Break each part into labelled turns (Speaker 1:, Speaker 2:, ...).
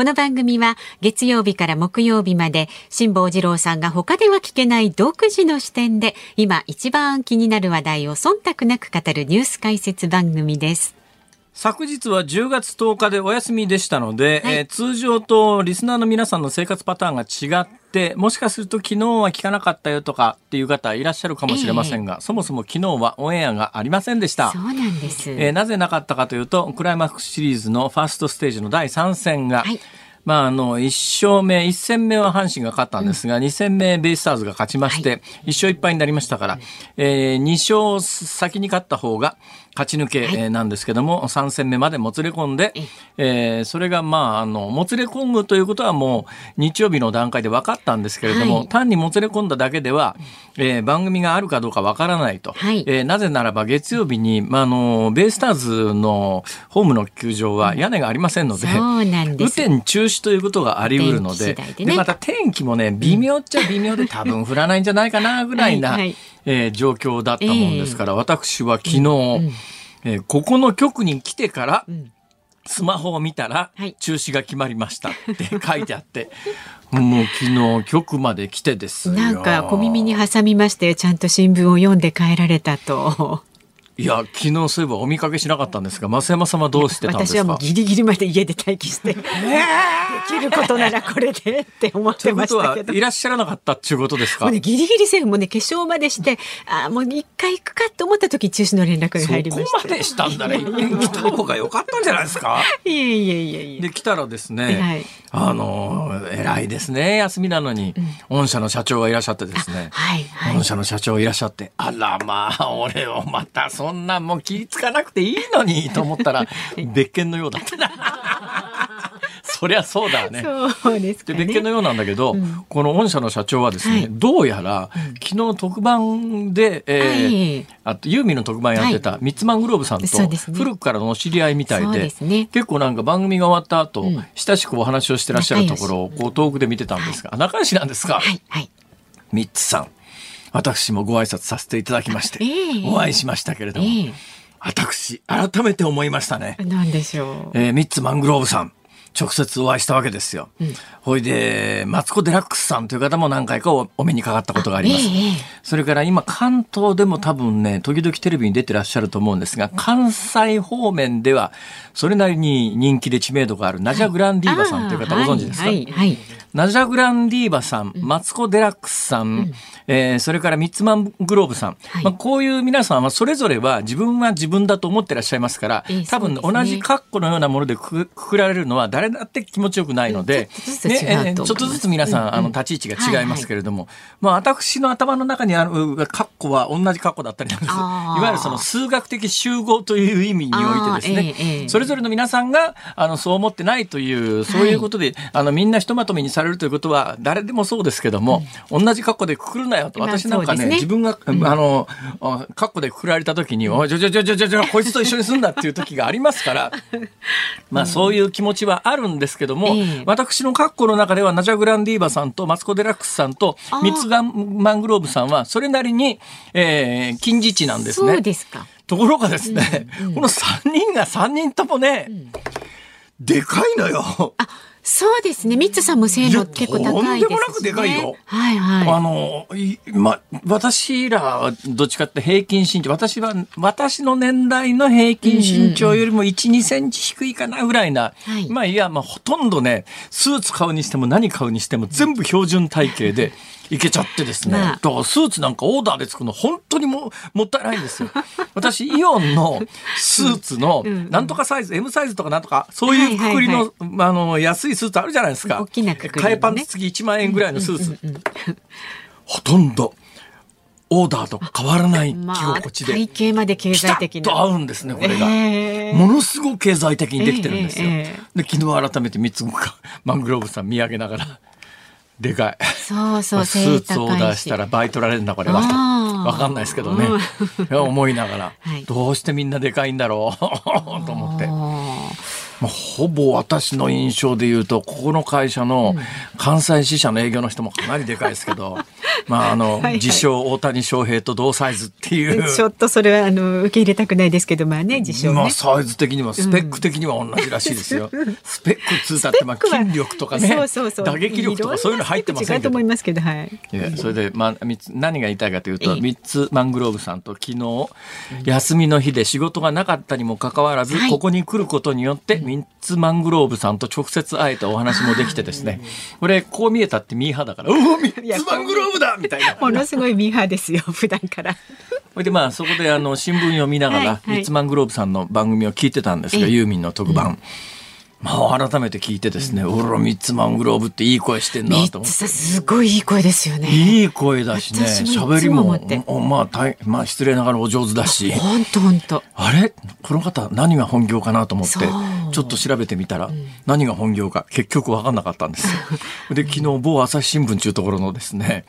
Speaker 1: この番組は月曜日から木曜日まで辛坊治郎さんが他では聞けない独自の視点で今一番気になる話題を忖度なく語るニュース解説番組です。
Speaker 2: 昨日は10月10日でお休みでしたので、はい、えー、通常とリスナーの皆さんの生活パターンが違って、もしかすると昨日は聞かなかったよとかっていう方いらっしゃるかもしれませんが、えー、そもそも昨日はオンエアがありませんでした。
Speaker 1: そうなんです。
Speaker 2: えー、なぜなかったかというと、クライマックスシリーズのファーストステージの第3戦が、はい。まあ、あの、1勝目、1戦目は阪神が勝ったんですが、うん、2戦目ベイスターズが勝ちまして、はい、1勝1敗になりましたから、えー、2勝先に勝った方が、勝ち抜けなんですけども、はい、3戦目までもつれ込んで、えー、それがまあ、あの、もつれ込むということはもう日曜日の段階で分かったんですけれども、はい、単にもつれ込んだだけでは、えー、番組があるかどうか分からないと。はい、えー、なぜならば月曜日に、まあ、あの、ベイスターズのホームの球場は屋根がありませんので、雨天中止ということがあり得るので、で、ね、また天気もね、微妙っちゃ微妙で多分降らないんじゃないかなぐらいな、はいはいえー、状況だったもんですから、えー、私は昨日、うん、えー、ここの局に来てから、うん。スマホを見たら、中止が決まりましたって書いてあって、もう昨日局まで来てです
Speaker 1: なんか小耳に挟みましてちゃんと新聞を読んで帰られたと。
Speaker 2: いや昨日そういえばお見かけしなかったんですが増山さんはどうしてたんですか？
Speaker 1: 私はもうギリギリまで家で待機してできることならこれでって思ってましたけど。
Speaker 2: いらっしゃらなかったっていうことですか、
Speaker 1: ね、ギリギリセーフもね化粧までしてあもう一回行くかと思った時中止の連絡が入りました
Speaker 2: そこまでしたんだね。来た方が良かったんじゃないですか？
Speaker 1: いえいえいえいえ。
Speaker 2: で来たらですね、はい、あの偉いですね休みなのに、うん、御社の社長がいらっしゃってですね、はいはい、御社の社長いらっしゃってあらまあ俺をまたそそんなもう気付かなくていいのにと思ったら 別件のようだった。な。そりゃそうだね。
Speaker 1: そうです
Speaker 2: で別件のようなんだけど、うん、この御社の社長はですね、はい、どうやら、昨日特番で、えー、はい、あとユーミンの特番やってた、ミッツマングローブさんと古くからのお知り合いみたいで、ね、結構なんか番組が終わった後、うん、親しくお話をしてらっしゃるところをこう遠くで見てたんですが、仲良しなんですか、はいはい、ミッツさん。私もご挨拶させていただきまして、えー、お会いしましたけれども、えー、私、改めて思いましたね。
Speaker 1: 何でしょ
Speaker 2: う。えー、ミッツマングローブさん。直接お会いしたわけですよ。うん、ほいで、マツコ・デラックスさんという方も何回かお目にかかったことがあります。えー、それから今、関東でも多分ね、時々テレビに出てらっしゃると思うんですが、関西方面では、それなりに人気で知名度があるナジャ・グランディーバさんという方ご存知ですか、はいはいはいナジャ・グランディーバさん、マツコ・デラックスさん、うん、えー、それからミッツマングローブさん、はい、まあ、こういう皆さんはそれぞれは自分は自分だと思ってらっしゃいますから、えー、多分同じ格好のようなものでくくられるのは誰だって気持ちよくないので、ね、ちょっとずつ皆さん、あの立ち位置が違いますけれども、まあ、私の頭の中にある格好は同じ格好だったりなんです。いわゆるその数学的集合という意味においてですね、えーえー、それぞれの皆さんがあのそう思ってないというそういうことで、はい、あのみんなひとまとめにされるということは誰でもそうですけども、うん、同じ格好でくくるなよと私なんかね、ね、自分が、うん、あの格好でくくられた時に「おいじゃじゃじゃじゃじゃじゃこいつと一緒に住んだ」っていう時がありますから まあそういう気持ちはあるんですけども、私の格好の中ではナジャ・グランディーバさんとマツコ・デラックスさんとミツガンマングローブさんはそれなりに、えー、近似値なんですね。ところがですね、うんうん、この3人が3人ともね、うん、でかいのよ。
Speaker 1: あそうですね。ミッツさんも性能結構高いです、ね、とんでもなく
Speaker 2: でかいよ。
Speaker 1: はいはい。
Speaker 2: あの、ま、私らはどっちかって平均身長、私は、私の年代の平均身長よりも1、2センチ低いかなぐらいな、はい、まあいや、まあほとんどね、スーツ買うにしても何買うにしても全部標準体型で、いけちゃってですね、まあ、だからスーツなんかオーダーで作るの本当にももったいないんですよ。私イオンのスーツのなんとかサイズ、M サイズとかなんとかそういうくくりの,、あの安いスーツあるじゃないですか。
Speaker 1: 大きなくく
Speaker 2: り、ね、替えパンツ付き1万円ぐらいのスーツ。ほとんどオーダーと変わらない着心地で、
Speaker 1: まあ、体型まで経済的
Speaker 2: な。と合うんですねこれが、えー、ものすごく経済的にできてるんですよ、えーえー、で昨日改めて三つ子がマングローブさん見上げながらでかい。
Speaker 1: そうそう、
Speaker 2: スーツオーダーしたら倍取られるんだ、これは。わかんないですけどね、思いながら、はい、どうしてみんなでかいんだろう。と思って。まあ、ほぼ私の印象で言うとここの会社の関西支社の営業の人もかなりでかいですけど、まああの自称大谷翔平と同サイズっていう。
Speaker 1: ちょっとそれはあの受け入れたくないですけどまあね自称、ね、まあ
Speaker 2: サイズ的にはスペック的には同じらしいですよ、うん、スペックつうたってまあ筋力とかねそうそうそう。打撃力とかそういうの入ってませんけど。
Speaker 1: と思いますけどはい。
Speaker 2: いやそれでまあ何が言いたいかというと三つマングローブさんと昨日休みの日で仕事がなかったにもかかわらず、ここに来ることによって三つマングローブさんと直接会えたお話もできてですねこれこう見えたってミーハーだから「おお三つマングローブだ!」みたいな
Speaker 1: ものすごいミーハーですよ普段から。
Speaker 2: それでまあそこであの新聞読みながら、ミッツマングローブさんの番組を聞いてたんですが、ユーミンの特番。まあ、改めて聞いてですね、うん、おら、ミッツマングローブっていい声してんなと思って。
Speaker 1: すごいいい声ですよね。
Speaker 2: いい声だしね、喋りも、まあ、大まあ、失礼ながらお上手だし。
Speaker 1: 本当本当。
Speaker 2: あれ？この方、何が本業かなと思って、ちょっと調べてみたら、うん、何が本業か、結局分かんなかったんですよ。で、昨日、某朝日新聞中ところのですね、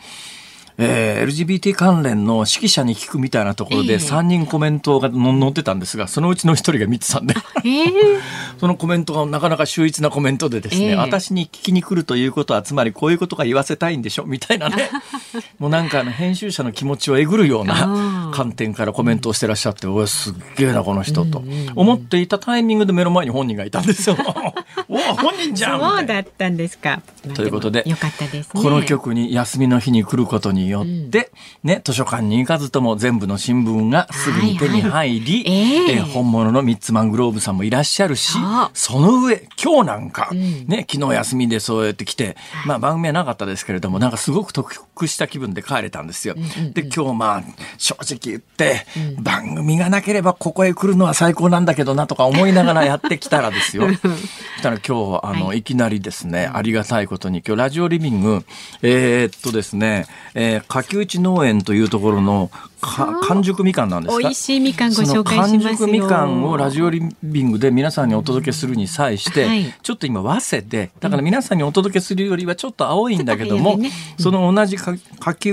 Speaker 2: えー、LGBT 関連の指揮者に聞くみたいなところで3人コメントが載ってたんですが、そのうちの1人がミッツさんで、えー、そのコメントがなかなか秀逸なコメントでですね、えー、私に聞きに来るということはつまりこういうことが言わせたいんでしょみたいなね。もうなんかあの編集者の気持ちをえぐるような観点からコメントをしてらっしゃっておいすっげえなこの人と。思っていたタイミングで目の前に本人がいたんですよ。お本人じゃん
Speaker 1: そうだったんですか。
Speaker 2: ということで
Speaker 1: よかったです、
Speaker 2: ね、この局に休みの日に来ることによって、うん、ね、図書館に行かずとも全部の新聞がすぐに手に入り、はいはい、えー、本物のミッツマングローブさんもいらっしゃるし、その上、今日なんか、うん、ね、昨日休みでそうやって来て、まあ番組はなかったですけれども、なんかすごく得した気分で帰れたんですよ。で、今日まあ、正直言って、うん、番組がなければここへ来るのは最高なんだけどなとか思いながらやってきたらですよ。そしたら今日、あの、はい、いきなりですね、ありがたいことに、今日ラジオリビング、えー、っとですね、えー、柿内農園というところの完熟みかんなんですか？
Speaker 1: 美味しいみかんご紹介します
Speaker 2: 完熟みかんをラジオリビングで皆さんにお届けするに際して、はい、ちょっと今早稲でだから皆さんにお届けするよりはちょっと青いんだけども、ねうん、その同じ柿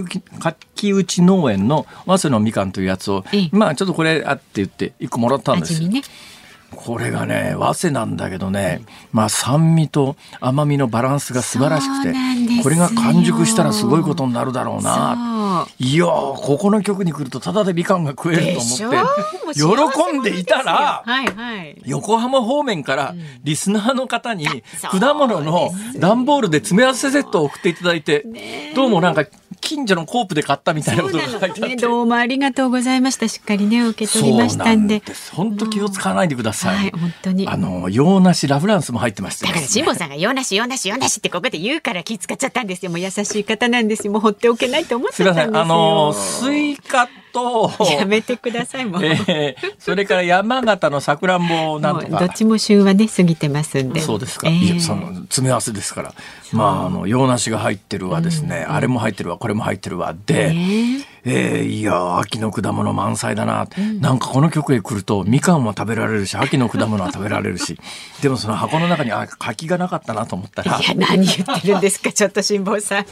Speaker 2: 内農園の早稲のみかんというやつを、まあちょっとこれあって言って一個もらったんですよ。ねこれがね早稲なんだけどね、まあ酸味と甘みのバランスが素晴らしくてこれが完熟したらすごいことになるだろうな。いやここの局に来るとただでみかんが食えると思って喜んでいたら、はいはい、横浜方面からリスナーの方に果物の段ボールで詰め合わせセットを送っていただいて、どうもなんか近所のコープで買ったみたいなことが書いてあって、ね、
Speaker 1: どうもありがとうございました。しっかりね受け取りましたんで。
Speaker 2: 本当気を使わないでください、はい、
Speaker 1: 本当に。
Speaker 2: あの洋梨ラフランスも入ってました
Speaker 1: だから辛坊さんが洋梨洋梨洋梨ってここで言うから気使っちゃったんですよ。もう優しい方なんですよ。もう放っておけないと思ってたんですよ。
Speaker 2: あのスイカと
Speaker 1: やめてくださいもう、え
Speaker 2: ー、それから山形のさくらんぼなんとか。
Speaker 1: どっちも旬はね過ぎてますんで。
Speaker 2: そうですか、えー、いやその詰め合わせですから。まああの洋梨が入ってるわですね、うん、あれも入ってるわこれも入ってるわ。で、え。ーえー、いや秋の果物満載だな、うん、なんかこの局へ来るとみかんも食べられるし秋の果物は食べられるし。でもその箱の中にあ柿がなかったなと思ったら。
Speaker 1: いや何言ってるんですかちょっと辛坊さ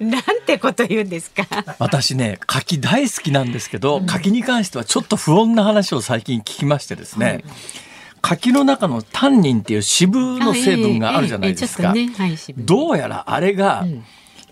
Speaker 1: ん。なんてこと言うんですか。
Speaker 2: 私ね柿大好きなんですけど、うん、柿に関してはちょっと不穏な話を最近聞きましてですね、柿の中のタンニンっていう脂肪の成分があるじゃないですか。どうやらあれが、うん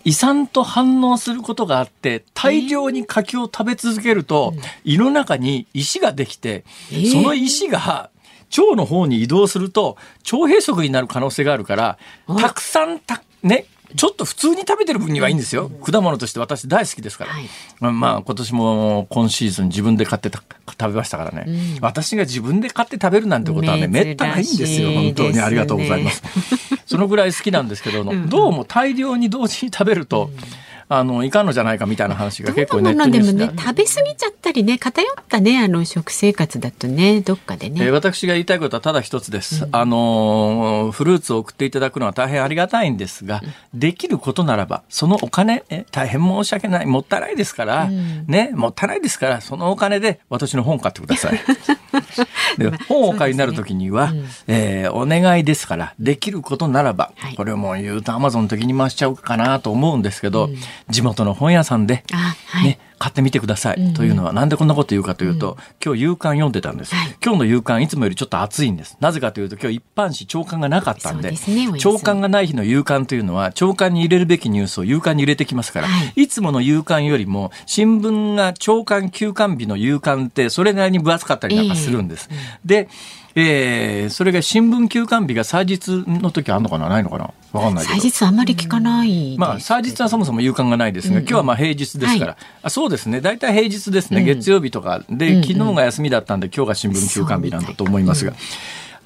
Speaker 2: 胃酸と反応することがあって大量に柿を食べ続けると、胃の中に石ができて、その石が腸の方に移動すると腸閉塞になる可能性があるから。たくさんたねちょっと普通に食べてる分にはいいんですよ。果物として私大好きですから。はい、まあ今年も今シーズン自分で買って食べましたからね、うん、私が自分で買って食べるなんてことはね、めったないんですよ。本当に。ありがとうございます。そのぐらい好きなんですけど、どうも大量に同時に食べると、うんあのいかんのじゃないかみたいな話が結構ネット
Speaker 1: でもね食べ過ぎちゃったりね偏ったねあの食生活だとねどっかでね、
Speaker 2: えー、私が言いたいことはただ一つです、うん、あのフルーツを送っていただくのは大変ありがたいんですが、うん、できることならばそのお金え大変申し訳ない。もったいないですから、うん、ねもったいないですからそのお金で私の本買ってください。で本をお買いになる時には、ね。うん、えー、お願いですからできることならば、はい、これも言うとアマゾン的に回しちゃうかなと思うんですけど、地元の本屋さんで、はい、ね買ってみてください、というのはなんでこんなこと言うかというと、今日夕刊読んでたんです、
Speaker 1: はい。
Speaker 2: 今日の夕刊いつもよりちょっと暑いんです。なぜかというと今日一般紙朝刊がなかったんで朝刊がない日の夕刊というのは朝刊に入れるべきニュースを夕刊に入れてきますから、、
Speaker 1: はい。
Speaker 2: つもの夕刊よりも新聞が朝刊休刊日の夕刊ってそれなりに分厚かったりなんかするんです、でえーそれが新聞休刊日が祭日の時あるのかな？ないのかな？わかんない
Speaker 1: 祭日あんまり聞かない。
Speaker 2: まあ、祭日はそもそも夕刊がないですが、今日はまあ平日ですから、
Speaker 1: は
Speaker 2: あそうですね、大体平日ですね、月曜日とか。で、昨日が休みだったんで、今日が新聞休刊日なんだと思いますが、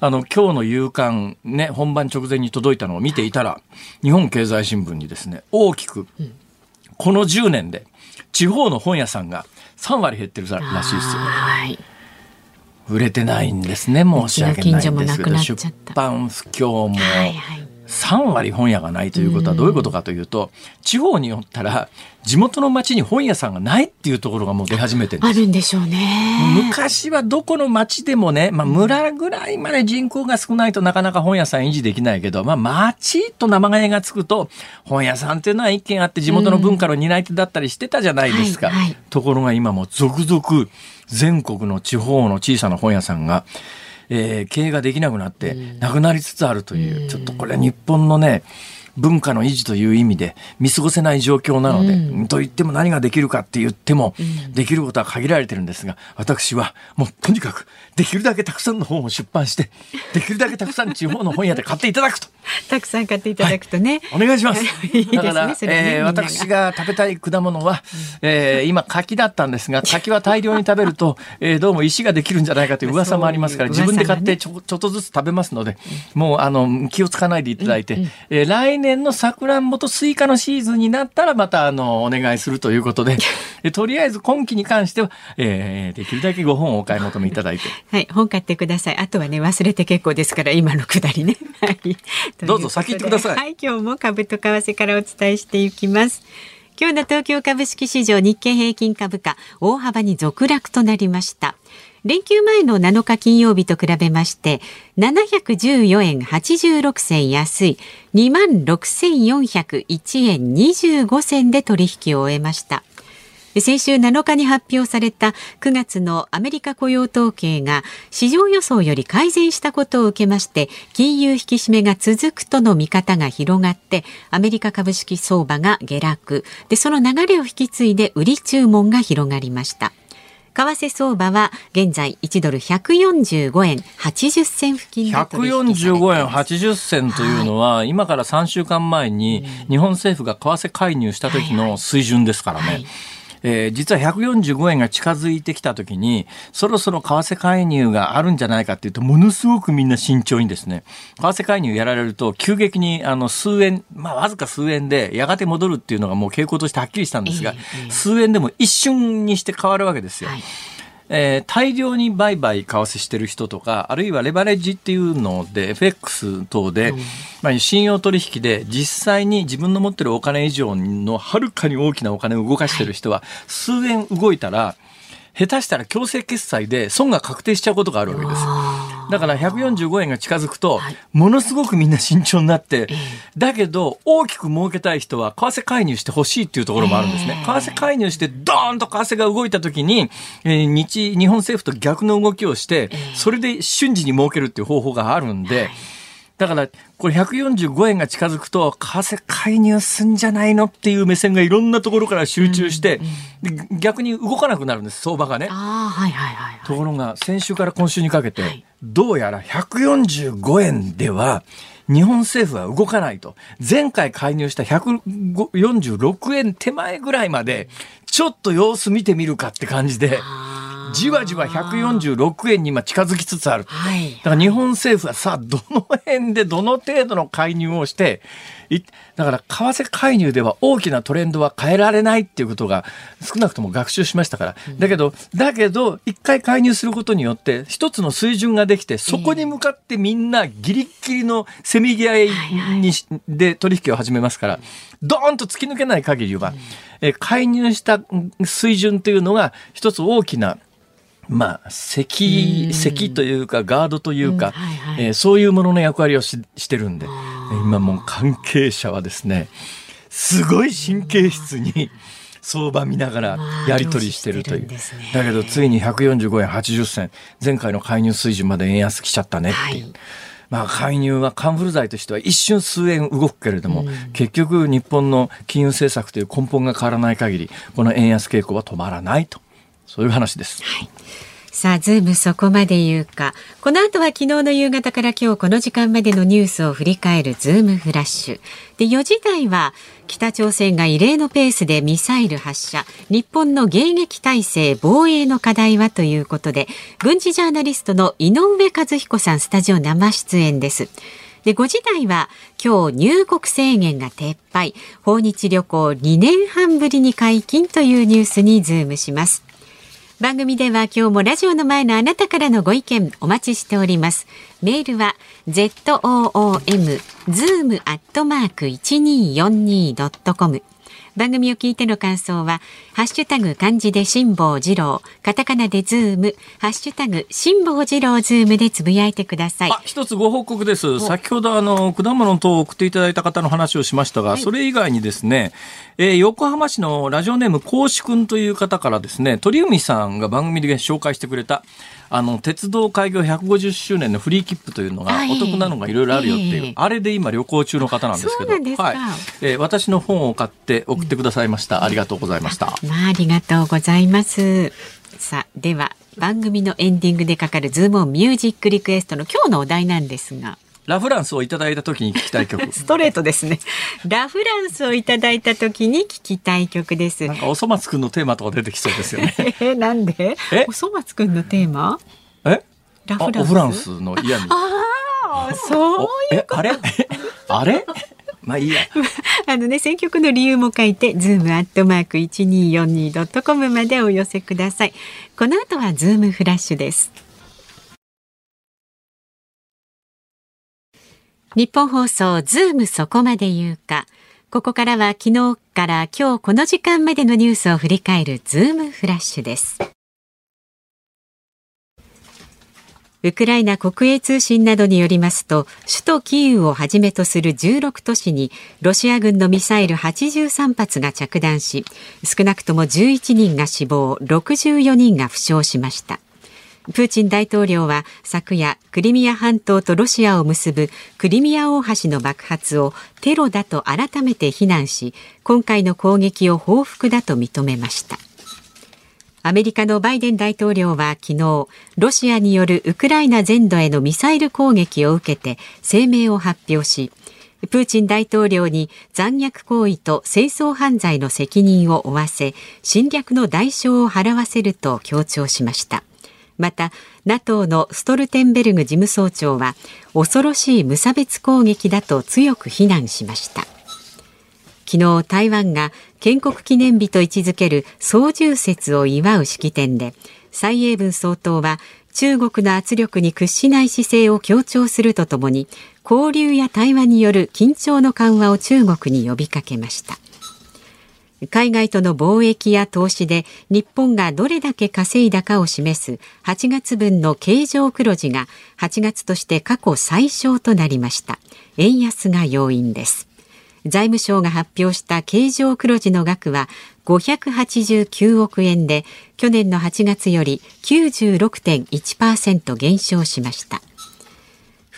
Speaker 2: あの今日の夕刊、ね、本番直前に届いたのを見ていたら、日本経済新聞にですね、大きく、この10年で、地方の本屋さんが3割減ってるららしいですよ。
Speaker 1: はい。
Speaker 2: 売れてないんですね、申し訳ないんですけど、出版不況も。
Speaker 1: はいはい。
Speaker 2: 3割本屋がないということはどういうことかというと、地方によったら地元の町に本屋さんがないっていうところがもう出始めてるんです。
Speaker 1: あるんでしょうね。
Speaker 2: 昔はどこの町でもね、まあ、村ぐらいまで人口が少ないとなかなか本屋さん維持できないけど、まあ、町と名前がつくと本屋さんっていうのは一軒あって地元の文化の担い手だったりしてたじゃないですか。
Speaker 1: はいはい
Speaker 2: ところが今もう続々全国の地方の小さな本屋さんが、えー経営ができなくなってなくなりつつあるという、ちょっとこれは日本のね文化の維持という意味で見過ごせない状況なので、と言っても何ができるかって言っても、できることは限られてるんですが私はもうとにかくできるだけたくさんの本を出版して できるだけたくさん地方の本屋で買っていただくと。
Speaker 1: たくさん買っていただくとね。
Speaker 2: お願いします。
Speaker 1: いいですね
Speaker 2: だから、
Speaker 1: ね
Speaker 2: えー私が食べたい果物は、えー今柿だったんですが、柿は大量に食べると、えーどうも石ができるんじゃないかという噂もありますから、自分で買ってちょちょっとずつ食べますので、もうあの気をつかわないでいただいて、えー来年のさくらんぼとスイカのシーズンになったらまたあのお願いするということで、えーとりあえず今期に関しては、えーできるだけご本をお買い求めいただいて。
Speaker 1: はい、本買ってください。あとはね、忘れて結構ですから、今のくだりね。はい。
Speaker 2: どうぞ先行ってください
Speaker 1: はい、今日も株と為替からお伝えしていきます。今日の東京株式市場日経平均株価大幅に続落となりました。連休前の7日金曜日と比べまして714円86銭安い2万6401円25銭で取引を終えました。先週7日に発表された9月のアメリカ雇用統計が市場予想より改善したことを受けまして金融引き締めが続くとの見方が広がってアメリカ株式相場が下落でその流れを引き継いで売り注文が広がりました為替相場は現在1ドル145円80銭付近で取引されています。
Speaker 2: 145円80銭というのは、今から3週間前に日本政府が為替介入した時の水準ですからね。
Speaker 1: はい
Speaker 2: えー実は145円が近づいてきた時にそろそろ為替介入があるんじゃないかっていうとものすごくみんな慎重にですね。為替介入やられると急激にあの数円まあわずか数円でやがて戻るっていうのがもう傾向としてはっきりしたんですが、
Speaker 1: ええええ。
Speaker 2: 数円でも一瞬にして変わるわけですよ。
Speaker 1: はい
Speaker 2: えー大量に売買為替してる人とかあるいはレバレッジっていうので FX 等で、まあ、信用取引で実際に自分の持ってるお金以上のはるかに大きなお金を動かしてる人は数円動いたら下手したら強制決済で損が確定しちゃうことがあるわけです。だから145円が近づくと、ものすごくみんな慎重になって、だけど大きく儲けたい人は為替介入してほしいっていうところもあるんですね。為替介入してドーンと為替が動いた時に、えー日、日本政府と逆の動きをして、それで瞬時に儲けるっていう方法があるんで、だから、これ145円が近づくと、為替介入すんじゃないのっていう目線がいろんなところから集中して、で逆に動かなくなるんです、相場がね。
Speaker 1: ああはいはいはいはい。
Speaker 2: ところが先週から今週にかけて、
Speaker 1: はい。
Speaker 2: どうやら145円では日本政府は動かないと。前回介入した146円手前ぐらいまでちょっと様子見てみるかって感じでじわじわ146円に今近づきつつある。
Speaker 1: はい。
Speaker 2: だから日本政府はさあ、どの辺でどの程度の介入をして、いだから為替介入では大きなトレンドは変えられないっていうことが少なくとも学習しましたから。だけど、だけど、一回介入することによって、一つの水準ができて、そこに向かってみんなギリッギリのせめぎ合いにしで取引を始めますから、ドーンと突き抜けない限りは、え介入した水準というのが一つ大きなまあ、席、席というか、ガードというか、そういうものの役割をししてるんで、今もう関係者はですね、すごい神経質に、相場見ながらやり取りしてるという。だけどついに145円80銭、前回の介入水準まで円安来ちゃったねっていう。はい。まあ、介入はカンフル剤としては一瞬数円動くけれども、うん、結局日本の金融政策という根本が変わらない限りこの円安傾向は止まらないとそういう話です。はい
Speaker 1: さあ、ズームそこまで言うか。この後は昨日の夕方から今日この時間までのニュースを振り返るズームフラッシュ。で、4時台は北朝鮮が異例のペースでミサイル発射。日本の迎撃体制防衛の課題はということで、軍事ジャーナリストの井上和彦さんスタジオ生出演です。で、5時台は今日入国制限が撤廃。訪日旅行2年半ぶりに解禁というニュースにズームします。番組では今日もラジオの前のあなたからのご意見お待ちしております。メールは zoom zoom アットマーク 1242.com 番組を聞いての感想は、ハッシュタグ漢字で辛坊治郎、カタカナでズーム、ハッシュタグ辛坊治郎ズームでつぶやいてください。
Speaker 2: 一つご報告です。先ほどあの、果物等を送っていただいた方の話をしましたが、はい、それ以外にですね、えー、横浜市のラジオネーム、こうしくんという方からですね、鳥海さんが番組で紹介してくれた、あの鉄道開業150周年のフリー切符というのがお得なのがいろいろあるよっていう、はい、あれで今旅行中の方なんですけど、はい。えー、私の本を買って送ってくださいました、うん、ありがとうございました。
Speaker 1: まあありがとうございます。さあでは番組のエンディングでかかるズームオンミュージックリクエストの今日のお題なんですが。
Speaker 2: ラフランスをいただいた時に聞きたい曲。
Speaker 1: ストレートですね。ラフランスをいただいた時に聞きたい曲です。
Speaker 2: なんかおそ松くんのテーマとか出てきそうですよね。
Speaker 1: えなんで？おそ松くんのテーマ？
Speaker 2: え？ラフランス？フランスのイヤミ。
Speaker 1: ああ、そういう
Speaker 2: あれ？あれ？まあいいや。
Speaker 1: あのね、選曲の理由も書いて、ズームアットマーク一二四二ドットコムまでお寄せください。この後はズームフラッシュです。日本放送ズームそこまで言うか。ここからは昨日から今日この時間までのニュースを振り返るズームフラッシュです。ウクライナ国営通信などによりますと、首都キーウをはじめとする16都市にロシア軍のミサイル83発が着弾し、少なくとも11人が死亡、64人が負傷しました。プーチン大統領は昨夜クリミア半島とロシアを結ぶクリミア大橋の爆発をテロだと改めて非難し今回の攻撃を報復だと認めました。アメリカのバイデン大統領は昨日ロシアによるウクライナ全土へのミサイル攻撃を受けて声明を発表しプーチン大統領に残虐行為と戦争犯罪の責任を負わせ侵略の代償を払わせると強調しました。また NATO のストルテンベルグ事務総長は恐ろしい無差別攻撃だと強く非難しました。昨日台湾が建国記念日と位置づける双十節を祝う式典で蔡英文総統は中国の圧力に屈しない姿勢を強調するとともに交流や対話による緊張の緩和を中国に呼びかけました。海外との貿易や投資で日本がどれだけ稼いだかを示す8月分の経常黒字が8月として過去最小となりました。円安が要因です。財務省が発表した経常黒字の額は589億円で去年の8月より96.1%減少しました。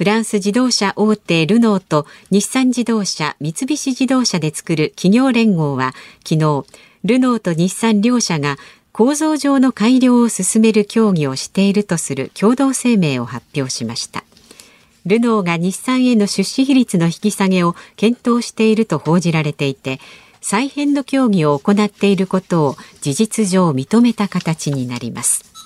Speaker 1: フランス自動車大手ルノーと日産自動車三菱自動車で作る企業連合は昨日ルノーと日産両社が構造上の改良を進める協議をしているとする共同声明を発表しました。ルノーが日産への出資比率の引き下げを検討していると報じられていて再編の協議を行っていることを事実上認めた形になります。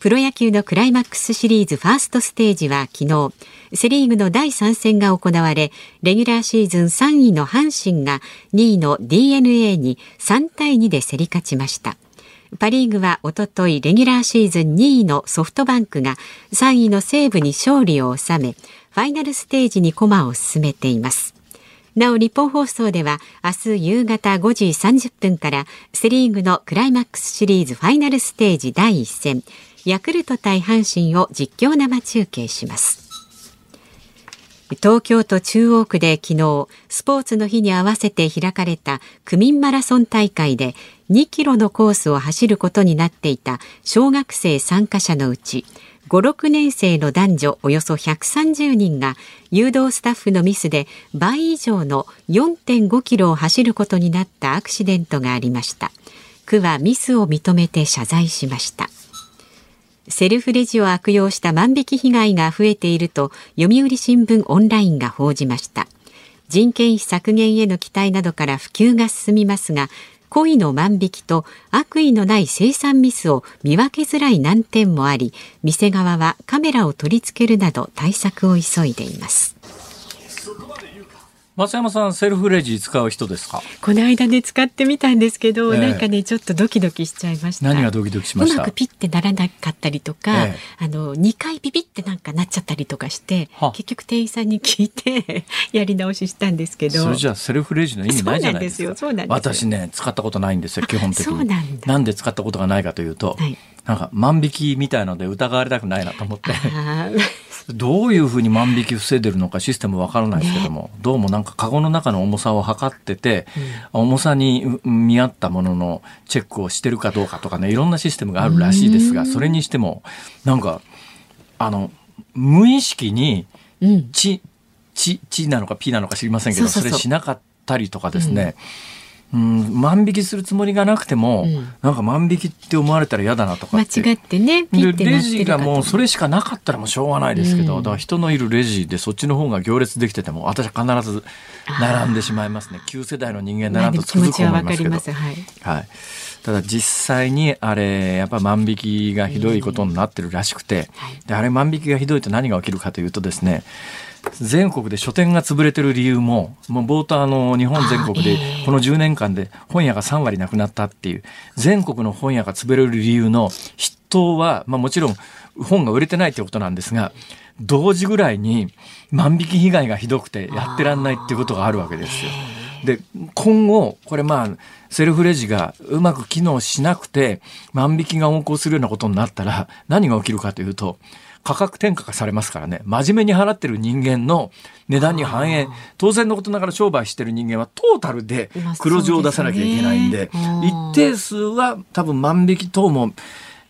Speaker 1: プロ野球のクライマックスシリーズファーストステージは昨日、セリーグの第3戦が行われ、レギュラーシーズン3位の阪神が2位の DNA に3対2で競り勝ちました。パリーグはおとといレギュラーシーズン2位のソフトバンクが3位の西武に勝利を収め、ファイナルステージに駒を進めています。なお日本放送では明日夕方5時30分からセリーグのクライマックスシリーズファイナルステージ第1戦ヤクルト対阪神を実況生中継します東京都中央区で昨日スポーツの日に合わせて開かれた区民マラソン大会で2キロのコースを走ることになっていた小学生参加者のうち5、6年生の男女およそ130人が誘導スタッフのミスで倍以上の4.5キロを走ることになったアクシデントがありました。区はミスを認めて謝罪しました。セルフレジを悪用した万引き被害が増えていると読売新聞オンラインが報じました。人件費削減への期待などから普及が進みますが故意の万引きと悪意のない生産ミスを見分けづらい難点もあり店側はカメラを取り付けるなど対策を急いでいます。
Speaker 2: 松山さんセルフレジ使う人ですか？
Speaker 1: この間ね使ってみたんですけど、えー、なんかねちょっドキドキしちゃいました。
Speaker 2: 何がドキドキしました？
Speaker 1: うまくピッてならなかったりとか、ええ、あの2回ピピってなんかなっちゃったりとかして結局店員さんに聞いて やり直ししたんですけど。
Speaker 2: それじゃセルフレジの意味ないじゃないですか。そうなんです私ね使ったことないんですよ基本的に。そうなんなんで使ったことがないかというと、はい、なんか万引きみたいので疑われたくないなと思ってどういうふうに万引き防いでるのかシステムわからないですけども、ね、どうもなんかカゴの中の重さを測ってて、うん、重さに見合ったもののチェックをしてるかどうかとかねいろんなシステムがあるらしいですがそれにしてもなんかあの無意識に血、血、血なのかピなのか知りませんけどそれしなかったりとかですね、うんうん、万引きするつもりがなくても、うん、なんか万引きって思われたら嫌だなとか間
Speaker 1: 違ってね
Speaker 2: でレジがもうそれしかなかったらもうしょうがないですけど、うん、だから人のいるレジでそっちの方が行列できてても私は必ず並んでしまいますね旧世代の人間だなとつくづく思いますけど、はい、はい、ただ実際にあれやっぱ万引きがひどいことになってるらしくて、であれ万引きがひどいと何が起きるかというとですね全国で書店が潰れてる理由も、もう冒頭あの日本全国でこの10年間で本屋が3割なくなったっていう、全国の本屋が潰れる理由の筆頭は、まあもちろん本が売れてないってことなんですが、同時ぐらいに万引き被害がひどくてやってらんないっていうことがあるわけですよ。で、今後、これまあ、セルフレジがうまく機能しなくて万引きが横行するようなことになったら何が起きるかというと、価格転嫁がされますからね。真面目に払ってる人間の値段に反映。当然のことながら商売してる人間はトータルで黒字を出さなきゃいけないんで一定数は多分万引き等も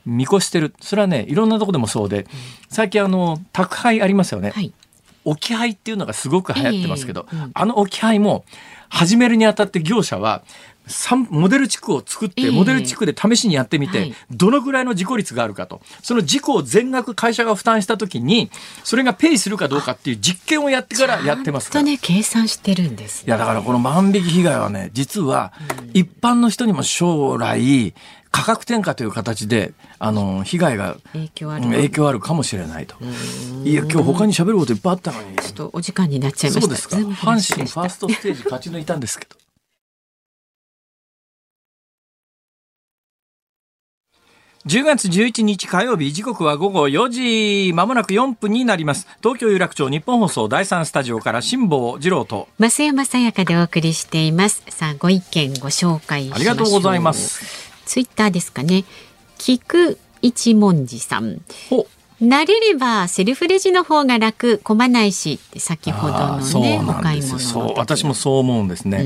Speaker 2: 見越してる。それはねいろんなとこでもそうで最近あの宅配ありますよね、はい、置き配っていうのがすごく流行ってますけど、えーうん、あの置き配も始めるにあたって業者はモデル地区を作って、モデル地区で試しにやってみて、どのぐらいの事故率があるかと。その事故を全額会社が負担したときに、それがペイするかどうかっていう実験をやってからやってますから。
Speaker 1: ね、計算してるんです、
Speaker 2: ね、いや、だからこの万引き被害はね、実は、一般の人にも将来、価格転嫁という形であの被害が影響ある。影響あるかもしれないと。いや今日他に喋ることいっぱいあったのに。
Speaker 1: ちょっとお時間になっちゃいました。そうですか。
Speaker 2: 阪神ファーストステージ勝ち抜いたんですけど10月11日火曜日時刻は午後4時まもなく4分になります。東京有楽町日本放送第三スタジオから辛坊治郎と。
Speaker 1: 増山さやかでお送りしています。さあご意見ご紹介
Speaker 2: ありがとうございます。
Speaker 1: ツイッターですかね。菊一文字さん。慣れればセルフレジの方が楽混まないし先ほどのねお買い物
Speaker 2: そう私もそう思うんですね。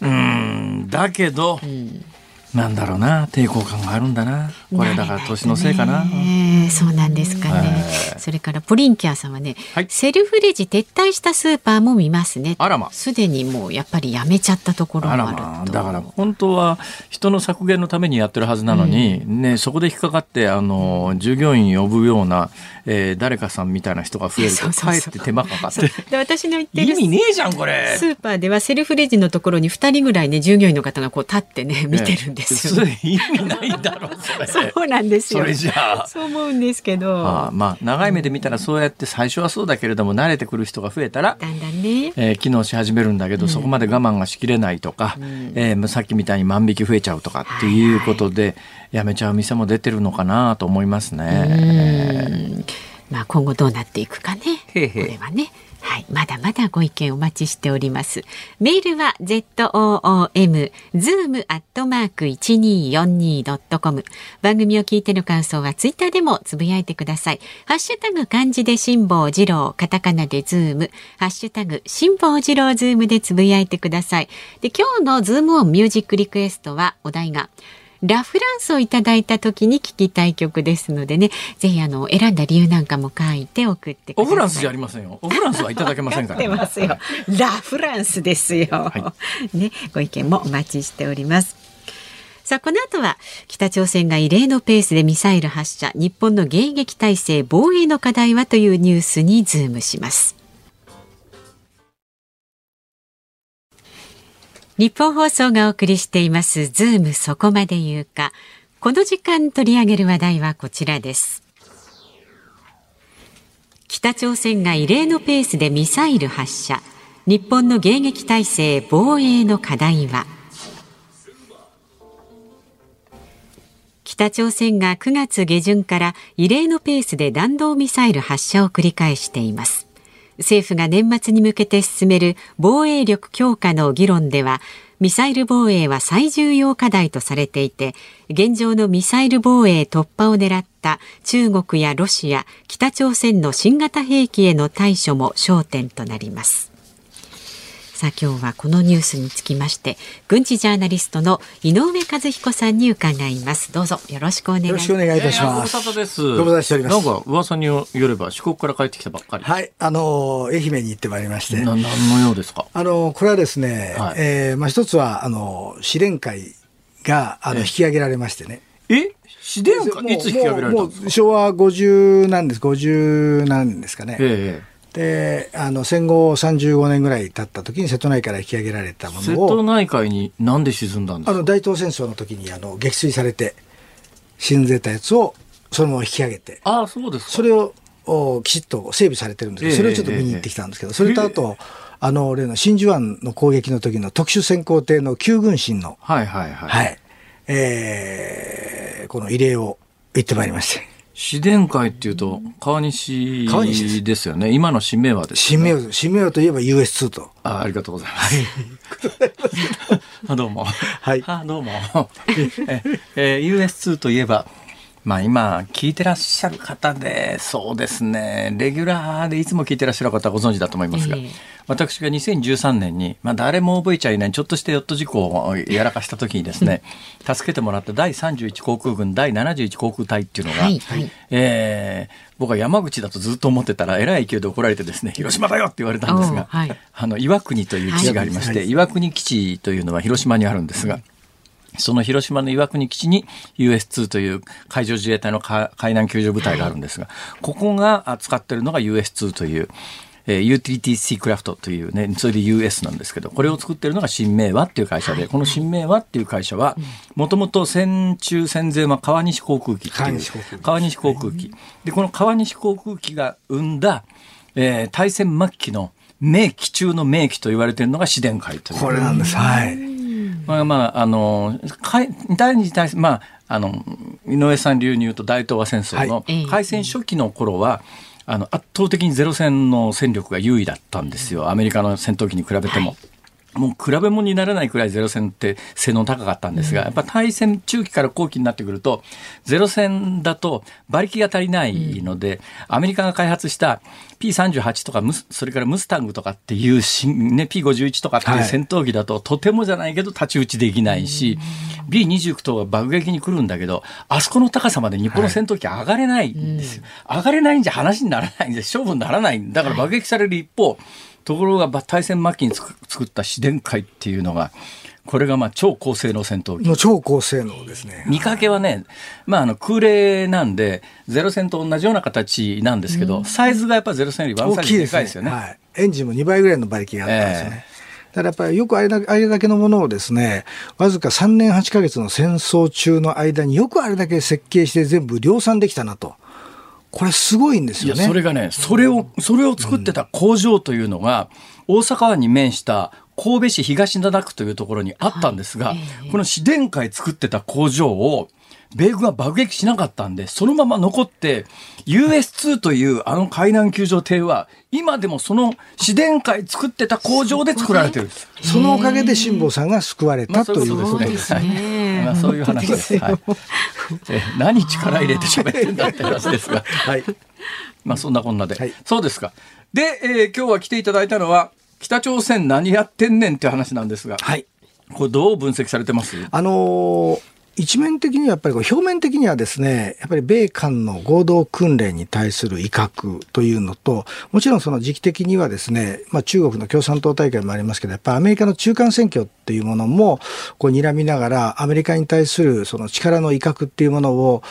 Speaker 2: うんだけど、うん。なんだろうな抵抗感があるんだなこれだから年のせいかな、
Speaker 1: ね、そうなんですかね、それからポリンキャーさんはね、はい、セルフレジ撤退したスーパーも見ますね。あらま。すでにもうやっぱりやめちゃったところもあると、ま。あ、
Speaker 2: だから本当は人の削減のためにやってるはずなのに、うん、ねそこで引っかかってあの従業員呼ぶような、えー、誰かさんみたいな人が増えると かえって手間かかって。
Speaker 1: で私の言ってる
Speaker 2: 意味ねえじゃんこれ。
Speaker 1: スーパーではセルフレジのところに2人ぐらいね従業員の方がこう立ってね見てるんですですよ、
Speaker 2: ね、意味ないだろうそれ
Speaker 1: そうなんですよ
Speaker 2: それじゃ
Speaker 1: あそう思うんですけど、
Speaker 2: はあ、まあ長い目で見たらそうやって最初はそうだけれども慣れてくる人が増えたら
Speaker 1: だんだんね、
Speaker 2: えー、機能し始めるんだけど、うん、そこまで我慢がしきれないとか、うん、えー、さっきみたいに万引き増えちゃうとかっていうことで、はいはい、やめちゃう店も出てるのかなと思いますね。
Speaker 1: まあ今後どうなっていくかね。へへこれはね。はい、まだまだご意見お待ちしております。メールは zoom zoom アットマーク一二四二ドットコム。番組を聞いての感想はツイッターでもつぶやいてください。ハッシュタグ漢字で辛坊治郎、カタカナでズーム、ハッシュタグ辛坊治郎ズームでつぶやいてください。で今日のズームオンミュージックリクエストはお題がラ・フランスをいただいた時に聞きたい曲ですのでね、ぜひあの選んだ理由なんかも書いて送ってください。
Speaker 2: オフランスじゃありませんよ。オフランスはいただけませんから、
Speaker 1: ね。ますよ。ラ・フランスですよ、はい。ね、ご意見もお待ちしております。さあ、この後は北朝鮮が異例のペースでミサイル発射、日本の迎撃体制防衛の課題はというニュースにズームします。日本放送がお送りしていますズームそこまで言うか。この時間取り上げる話題はこちらです。北朝鮮が異例のペースでミサイル発射。日本の迎撃体制防衛の課題は。北朝鮮が9月下旬から異例のペースで弾道ミサイル発射を繰り返しています。政府が年末に向けて進める防衛力強化の議論ではミサイル防衛は最重要課題とされていて現状のミサイル防衛突破を狙った中国やロシア北朝鮮の新型兵器への対処も焦点となります。さあ今日はこのニュースにつきまして軍事ジャーナリストの井上和彦さんに伺います。どうぞよろしくお願いよろしくお願いいたし
Speaker 2: ます、えー、ご無沙汰です。ご無沙汰しております。なんか噂によれば四国から帰ってきたばっかり。
Speaker 3: はい。あの愛媛に行ってまいりまして。
Speaker 2: な何のようですか？
Speaker 3: あのこれはですね、はい、えー、まあ一つはあの試練会があの引き上げられましてね。
Speaker 2: え？試練会？いつ引き上げられたんですか？
Speaker 3: 昭和50なんです。50なんですかね。ええであの戦後35年ぐらい経った時に瀬戸内海から引き上げられたものを瀬
Speaker 2: 戸内海になんで沈んだんですか？
Speaker 3: あの大東戦争の時にあの撃墜されて沈んでたやつをそのまま引き上げて
Speaker 2: あそうです
Speaker 3: それをおきちっと整備されてるんですけど、それをちょっと見に行ってきたんですけど、それとあと、あの例の真珠湾の攻撃の時の特殊潜航艇の旧軍神の、
Speaker 2: はいはいはい、はい、
Speaker 3: えー、この慰霊を行ってまいりまして。
Speaker 2: 市電会っていうと川西ですよね。今の新名和です、
Speaker 3: ね。新名和、新名和といえば US2 と。
Speaker 2: あ、ありがとうございます。あどうも。
Speaker 3: はい。
Speaker 2: あどうも。え、えー、US2 といえば。まあ今聞いてらっしゃる方でそうですね。レギュラーでいつも聞いてらっしゃる方はご存知だと思いますが、えー、私が2013年に、まあ、誰も覚えちゃいないちょっとしたヨット事故をやらかした時にですね助けてもらった第31航空軍第71航空隊っていうのが、はいはい、えー、僕は山口だとずっと思ってたらえらい勢いで怒られてですね広島だよ！って言われたんですが、はい、あの岩国という基地がありまして、はい、岩国基地というのは広島にあるんですが。その広島の岩国基地に US2 という海上自衛隊の海難救助部隊があるんですが、ここが使ってるのが US2 という、えー、ユーティリティシークラフトというね、それで US なんですけど、これを作ってるのが新明和っていう会社で、この新明和っていう会社は、もともと戦中戦前は川西航空機っていう、川西航空機。で、この川西航空機が生んだ、えー、大戦末期の名機中の名機と言われているのが市電会という。
Speaker 3: これなんです。はい。
Speaker 2: まあまあ、あの、第二次大戦、まあ、あの、井上さん流に言うと大東亜戦争の開戦初期の頃は、あの、圧倒的にゼロ戦の戦力が優位だったんですよ。アメリカの戦闘機に比べても。はいもう比べ物にならないくらいゼロ戦って性能高かったんですが、やっぱ大戦中期から後期になってくると、ゼロ戦だと馬力が足りないので、アメリカが開発した P38 とか、それからムスタングとかっていう新、ね、P51 とかっていう戦闘機だと、とてもじゃないけど太刀打ちできないし、B29 とか爆撃に来るんだけど、あそこの高さまで日本の戦闘機上がれないんですよ。上がれないんじゃ話にならないんで、勝負にならない。んだから爆撃される一方、ところが大戦末期に作った市電会っていうのがこれがまあ超高性能戦闘機。
Speaker 3: 超高性能ですね。
Speaker 2: 見かけはね、まああの空冷なんで、ゼロ戦と同じような形なんですけど、うん、サイズがやっぱゼロ戦よりワンサイズでかいですよね。ねはい。
Speaker 3: エンジンも2倍ぐらいの馬力があったんですよね。えー、ただやっぱりよくあれだあれだけのものをですね、わずか3年8か月の戦争中の間によくあれだけ設計して全部量産できたなと。これすごいんですよね。
Speaker 2: それがね、それを、それを作ってた工場というのが、大阪湾に面した神戸市東灘区というところにあったんですが、はい、この市電会作ってた工場を米軍は爆撃しなかったんで、そのまま残って、US2 というあの海難救助艇は、今でもその自然界作ってた工場で作られてるんです。
Speaker 3: そのおかげで辛坊さんが救われた、ということです
Speaker 2: ね。まあ、そういう話です。はい、え何力入れて喋ってんだって話ですが。はい。まあそんなこんなで。はい、そうですか。で、えー、今日は来ていただいたのは、北朝鮮何やってんねんって話なんですが。はい。これどう分析されてます？
Speaker 3: あのー一面的にはやっぱり表面的にはですね、やっぱり米韓の合同訓練に対する威嚇というのと、もちろんその時期的にはですね、まあ中国の共産党大会もありますけど、やっぱりアメリカの中間選挙っていうものも、こう睨みながら、アメリカに対するその力の威嚇っていうものを、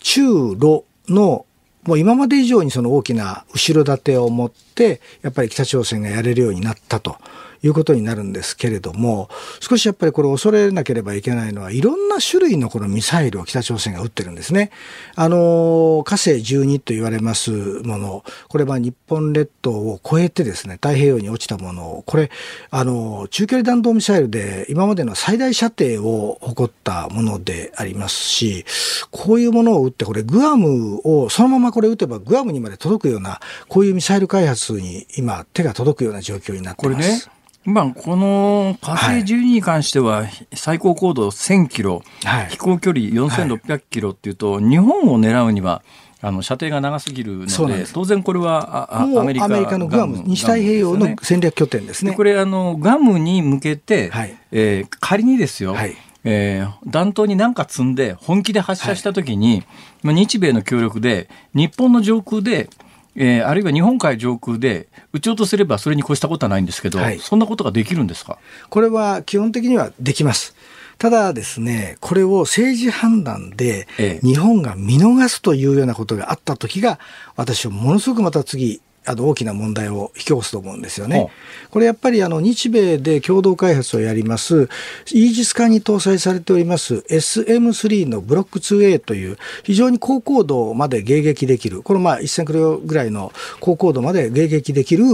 Speaker 3: 中ロのもう今まで以上にその大きな後ろ盾を持って、やっぱり北朝鮮がやれるようになったと。いうことになるんですけれども、少しやっぱりこれ恐れなければいけないのは、いろんな種類のこのミサイルを北朝鮮が撃ってるんですね。あの、火星12と言われますもの、これは日本列島を越えてですね、太平洋に落ちたものを、これ、あの、中距離弾道ミサイルで今までの最大射程を誇ったものでありますし、こういうものを撃って、これグアムを、そのままこれ撃てばグアムにまで届くような、こういうミサイル開発に今手が届くような状況になってます。これね
Speaker 2: まあ、この火星12に関しては、最高高度1000キロ、はい、飛行距離4600キロっていうと、日本を狙うには、あの射程が長すぎるので、当然これはアメリカア
Speaker 3: メリカのグアム、西太平洋の戦略拠点ですね。
Speaker 2: これあの、ガムに向けて、はい、えー、仮にですよ、はい、えー、弾頭に何か積んで本気で発射したときに、はい、日米の協力で、日本の上空で、えー、あるいは日本海上空で撃ち落とせればそれに越したことはないんですけど、はい、そんなことができるんですか？
Speaker 3: これは基本的にはできます。ただですね、これを政治判断で日本が見逃すというようなことがあった時が、私はものすごくまた次、あの大きな問題を引き起こすと思うんですよね。これやっぱりあの日米で共同開発をやりますイージス艦に搭載されております SM3 のブロック 2A という非常に高高度まで迎撃できるこれまあ1000キロぐらいの高高度まで迎撃できる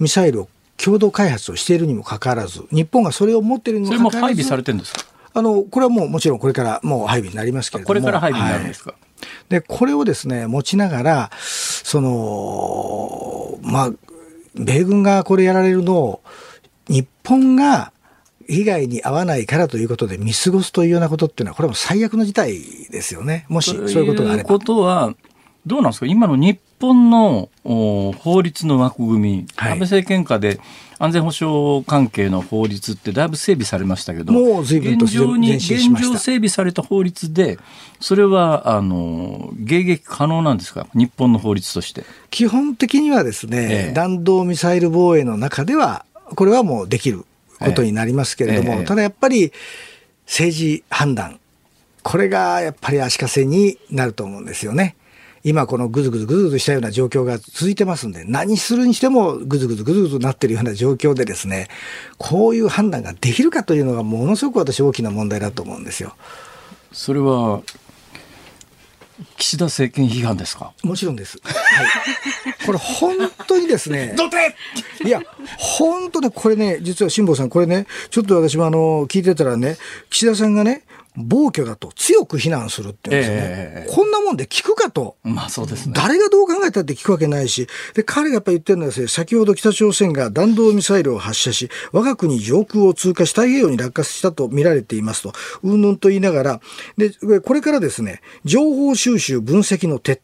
Speaker 3: ミサイルを共同開発をしているにもかかわらず日本がそれを持っているにもかかわらずそれも
Speaker 2: 配備されてるんですか？
Speaker 3: あのこれはもうもちろんこれからもう配備になりますけれども。
Speaker 2: これから配備になるんですか、はい
Speaker 3: で、これをですね、持ちながら、その、まあ、米軍がこれやられるのを、日本が被害に遭わないからということで見過ごすというようなことっていうのは、これも最悪の事態ですよね。もしそういうことがあれば。
Speaker 2: ということは、どうなんですか？今の日本の法律の枠組み、はい、安倍政権下で安全保障関係の法律ってだいぶ整備されましたけど、
Speaker 3: もう随分と
Speaker 2: 現状に、現状整備された法律で、それは、あの、迎撃可能なんですか？日本の法律として。
Speaker 3: 基本的にはですね、ええ、弾道ミサイル防衛の中では、これはもうできることになりますけれども、え、ただやっぱり政治判断、これがやっぱり足かせになると思うんですよね。今このぐずぐずぐずぐずしたような状況が続いてますんで、何するにしてもぐずぐずぐずぐずなってるような状況でですね、こういう判断ができるかというのがものすごく私大きな問題だと思うんですよ。
Speaker 2: それは岸田政権批判ですか？
Speaker 3: もちろんです。はい。これ本当にですね。いや、本当ね、これね、実は辛坊さん、これね、ちょっと私もあの、聞いてたらね、岸田さんがね、暴挙だと強く非難するって言うんですね、えー、こんなもんで聞くかと、
Speaker 2: まあそうですね、
Speaker 3: 誰がどう考えたって聞くわけないし、で彼がやっぱり言ってるのはですね、先ほど北朝鮮が弾道ミサイルを発射し、我が国上空を通過し太平洋に落下したと見られていますと、うんぬんと言いながら、で、これからですね、情報収集、分析の徹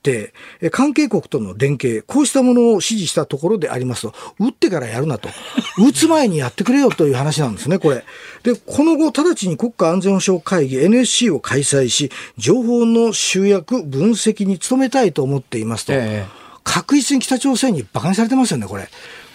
Speaker 3: 底、関係国との連携、こうしたものを指示したところでありますと、撃ってからやるなと、撃つ前にやってくれよという話なんですね、これ。で、この後、直ちに国家安全保障会議 NSC を開催し、情報の集約、分析に努めたいと思っていますと。えー確実に北朝鮮に馬鹿にされてますよね、これ。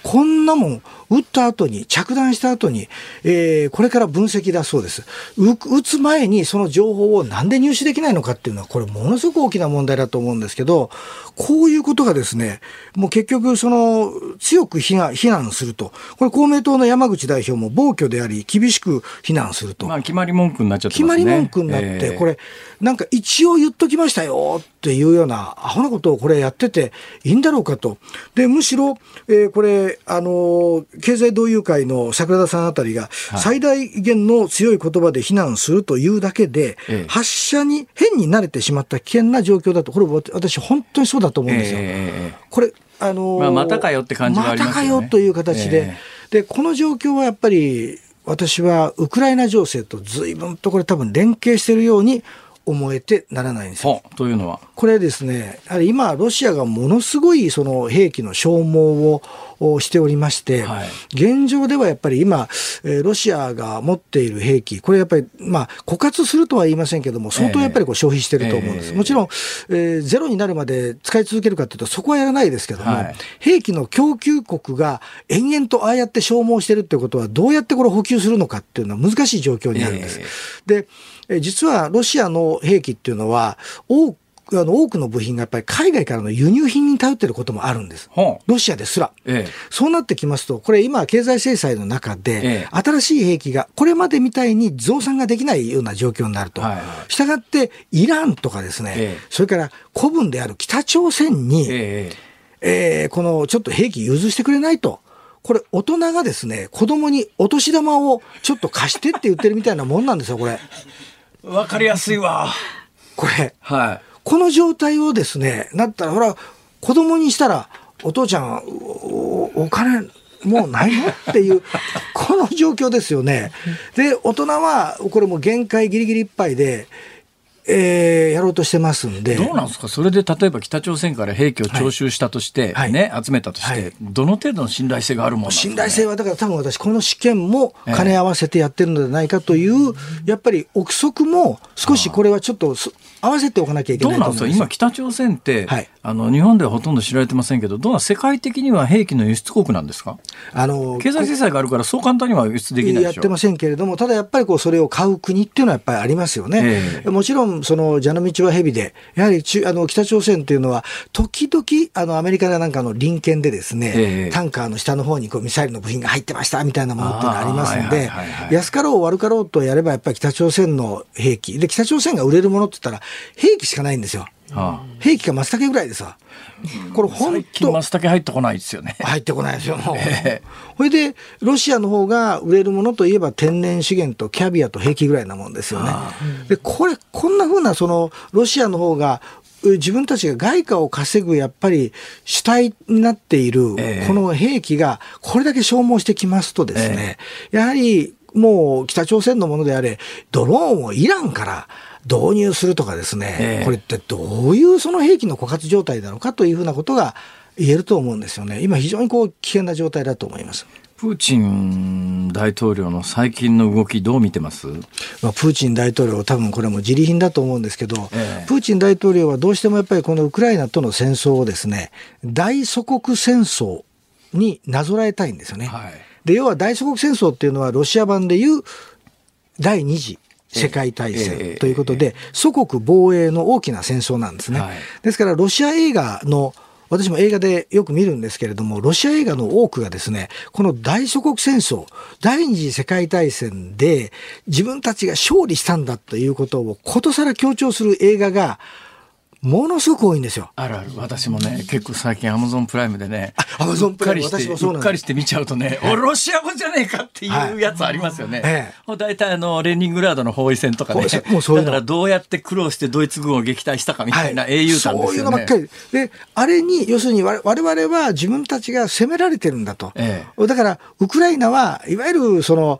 Speaker 3: こんなもん、撃った後に、着弾した後に、えー、これから分析だそうです。撃つ前にその情報をなんで入手できないのかっていうのは、これものすごく大きな問題だと思うんですけど、こういうことがですね、もう結局、その、強く非難非難すると。これ公明党の山口代表も暴挙であり、厳しく非難すると。
Speaker 2: まあ、決まり文句になっちゃって
Speaker 3: ね。決まり文句になって、えー、これ、なんか一応言っときましたよっっていうようなアホなことをこれやってていいんだろうかと。で、むしろ、えー、これ、あの、経済同友会の桜田さんあたりが、最大限の強い言葉で非難するというだけで、はい、発射に変に慣れてしまった危険な状況だと、これ私本当にそうだと思うんですよ。えー、これ、あの
Speaker 2: まあ、またかよって感じがありますよね。
Speaker 3: またかよという形で、えー、で、この状況はやっぱり、私はウクライナ情勢と随分とこれ多分連携しているように思えてならないんですよ。
Speaker 2: というのは？
Speaker 3: これですね、やはり今、ロシアがものすごいその兵器の消耗をしておりまして、はい、現状ではやっぱり今、えー、ロシアが持っている兵器、これやっぱり、まあ、枯渇するとは言いませんけども、相当やっぱりこう消費してると思うんです。えー、もちろん、えー、ゼロになるまで使い続けるかというと、そこはやらないですけども、はい、兵器の供給国が延々とああやって消耗してるってことは、どうやってこれ補給するのかっていうのは難しい状況にあるんです。えー、で実はロシアの兵器っていうのは、多くあの多くの部品がやっぱり海外からの輸入品に頼っていることもあるんです。ロシアですら、ええ。そうなってきますと、これ今経済制裁の中で、え、新しい兵器がこれまでみたいに増産ができないような状況になると。したがってイランとかですね、それから古文である北朝鮮に、ええー、このちょっと兵器融通してくれないと。これ大人がですね、子供にお年玉をちょっと貸してって言ってるみたいなもんなんですよ、これ。
Speaker 2: わかりやすいわ。
Speaker 3: これ。はい。この状態をですね、なったら、ほら、子供にしたら、お父ちゃん、おお金、もうないの？っていう、この状況ですよね。で、大人は、これも限界ギリギリいっぱいで、えー、やろうとしてますんで。
Speaker 2: どうなんですか？それで例えば北朝鮮から兵器を徴収したとして、はい、ね、集めたとして、はい、どの程度の信頼性があるもん
Speaker 3: ね、信頼性は、だから多分私、この試験も兼ね合わせてやってるのではないかという、えー、やっぱり憶測も少しこれはちょっと合わせておかなきゃいけない
Speaker 2: と思います。どうなんですか？今北朝鮮って、はい、あの日本ではほとんど知られてませんけど、どうな世界的には兵器の輸出国なんですか？あの経済制裁があるからそう簡単には輸出できない
Speaker 3: やってませんけれども、ただやっぱりこうそれを買う国っていうのはやっぱりありますよね。えー、もちろんその蛇の道は蛇で、やはり中あの北朝鮮というのは時々あのアメリカなんかの隣県でですね、えー、タンカーの下の方にこうミサイルの部品が入ってましたみたいなものっていうのがありますんで、安かろう悪かろうとやればやっぱり北朝鮮の兵器。で北朝鮮が売れるものって言ったら兵器しかないんですよ。はあ、兵器が松茸ぐらいでさ。
Speaker 2: これ本当松茸入ってこないですよね。
Speaker 3: 入ってこないですよ。えー、それで、ロシアの方が売れるものといえば天然資源とキャビアと兵器ぐらいなもんですよね。で、これ、こんなふうな、その、ロシアの方が自分たちが外貨を稼ぐやっぱり主体になっているこの兵器がこれだけ消耗してきますとですね、やはりもう北朝鮮のものであれ、ドローンをイランから導入するとかですね、えー、これってどういうその兵器の枯渇状態なのかというふうなことが言えると思うんですよね。今非常にこう危険な状態だと思います。
Speaker 2: プーチン大統領の最近の動きどう見てます？
Speaker 3: まあ、プーチン大統領多分これも自利品だと思うんですけど、えプーチン大統領はどうしてもやっぱりこのウクライナとの戦争をですね、大祖国戦争になぞらえたいんですよね。はい、で、要は大祖国戦争っていうのはロシア版でいう第二次世界大戦ということで、祖国防衛の大きな戦争なんですね。ですから、ロシア映画の私も映画でよく見るんですけれども、ロシア映画の多くがですね、この大祖国戦争、第二次世界大戦で自分たちが勝利したんだということをことさら強調する映画が、ものすごく多いんですよ。
Speaker 2: あるある。私もね、結構最近アマゾンプライムでね、
Speaker 3: アマゾンプライム
Speaker 2: 私もそうなんうっかりして見ちゃうとね、おロシア語じゃねえかっていうやつありますよね。はい、大体あの、レーニングラードの包囲戦とかね、もうそういうだからどうやって苦労してドイツ軍を撃退したかみたいな英雄譚ですよね、そういうのばっかり。
Speaker 3: で、あれに、要するに我々は自分たちが攻められてるんだと。ええ、だから、ウクライナはいわゆるその、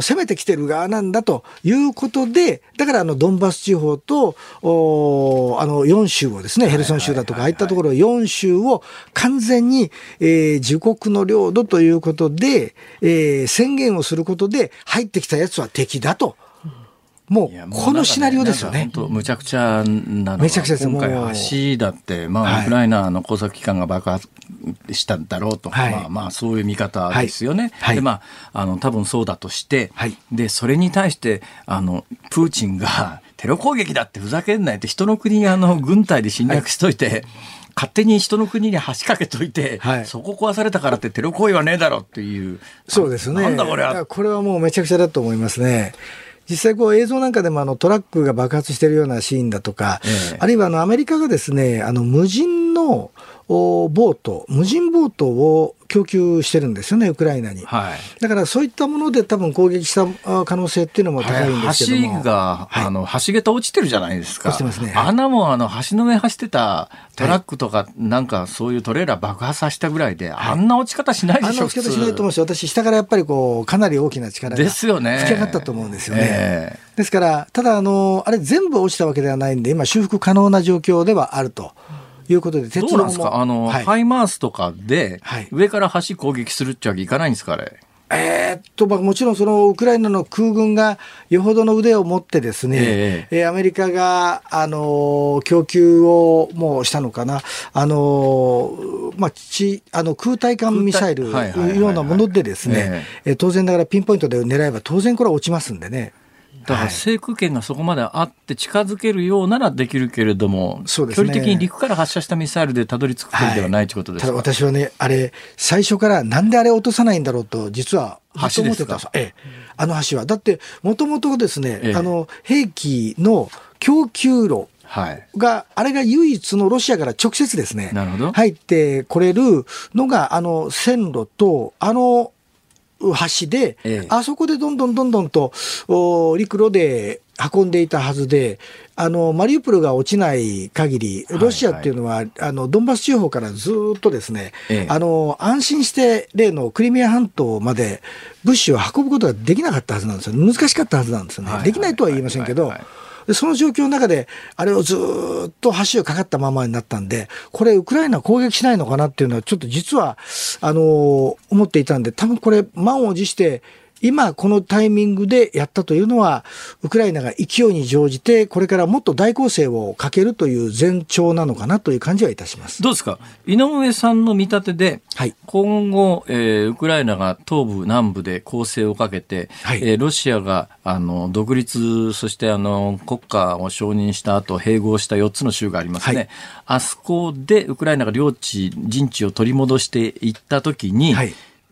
Speaker 3: 攻めてきてる側なんだということで、だからあの、ドンバス地方と、おあの、4州をですね、ヘルソン州だとか、ああいったところ4州を完全に、えー、自国の領土ということで、えー、宣言をすることで入ってきたやつは敵だと。もう、このシナリオですよね。
Speaker 2: 本当、むちゃくちゃなのめちゃくちゃです今回橋だって、まあ、ウクライナの工作機関が爆発したんだろうと、はい、まあ、まあ、そういう見方ですよね。はい、で、まあ、あの、多分そうだとして、はい、で、それに対して、あの、プーチンが、テロ攻撃だってふざけんないって人の国あの軍隊で侵略しといて、はい、勝手に人の国に橋かけといて、はい、そこ壊されたからってテロ行為はねえだろっていう。
Speaker 3: そうですね。
Speaker 2: なんだこれ
Speaker 3: は。これはもうめちゃくちゃだと思いますね。実際こう映像なんかでもあのトラックが爆発しているようなシーンだとか、ええ、あるいはあのアメリカがですね、あの無人のボート、無人ボートを供給してるんですよね、ウクライナに。はい、だからそういったもので多分攻撃した可能性っていうのも高いんですけども。
Speaker 2: 橋が、はい、あの、橋桁落ちてるじゃないですか。
Speaker 3: 落ちてますね。
Speaker 2: あんなもん、あの、橋の上走ってたトラックとか、なんかそういうトレーラー爆発させたぐらいで、あんな落ち方しないでしょ、あんな
Speaker 3: 落ち方しないと思うし、私、下からやっぱりこう、かなり大きな力が。
Speaker 2: ですよね。
Speaker 3: 吹き上がったと思うんですよね。えー、ですから、ただ、あの、あれ全部落ちたわけではないんで、今、修復可能な状況ではあると。いうことで、
Speaker 2: 鉄道も。あの、はい、ハイマースとかで、上から橋攻撃するっちゃいかないんですか、あれ？
Speaker 3: えー、っと、まあ、もちろんそのウクライナの空軍がよほどの腕を持ってですね、えー、アメリカが、あの、供給をもうしたのかな、あの、まあ、ちあの空対艦ミサイルようなものでですね、当然ながらピンポイントで狙えば当然これは落ちますんでね。
Speaker 2: だから制空権がそこまであって近づけるようならできるけれども、そうですね、距離的に陸から発射したミサイルでたどり着く距離ではないということですか、
Speaker 3: はい、ただ私はね、あれ、最初からなんであれ落とさないんだろうと、実は
Speaker 2: ずっと思ってた
Speaker 3: ええ、あの橋は。だって、もともとですね、ええ、あの、兵器の供給路、はい、が、あれが唯一のロシアから直接ですね、入ってこれるのが、あの線路と、あの橋で、ええ、あそこでどんどんどんどんと陸路で運んでいたはずで、あの、マリウポルが落ちない限り、ロシアっていうのは、はいはい、あの、ドンバス地方からずっとですね、ええ、あの、安心して例のクリミア半島まで物資を運ぶことができなかったはずなんですよ。難しかったはずなんですよね。はいはい、できないとは言いませんけど、はいはいはいでその状況の中で、あれをずっと橋をかかったままになったんで、これ、ウクライナ攻撃しないのかなっていうのは、ちょっと実は、あの思っていたんで、多分これ、満を持して、今このタイミングでやったというのは、ウクライナが勢いに乗じて、これからもっと大攻勢をかけるという前兆なのかなという感じはいたします。
Speaker 2: どうですか、井上さんの見立てで、はい、今後、えー、ウクライナが東部、南部で攻勢をかけて、はい、えー、ロシアがあの独立、そしてあの国家を承認した後併合した4つの州がありますね、はい、あそこでウクライナが領地、陣地を取り戻していったときに、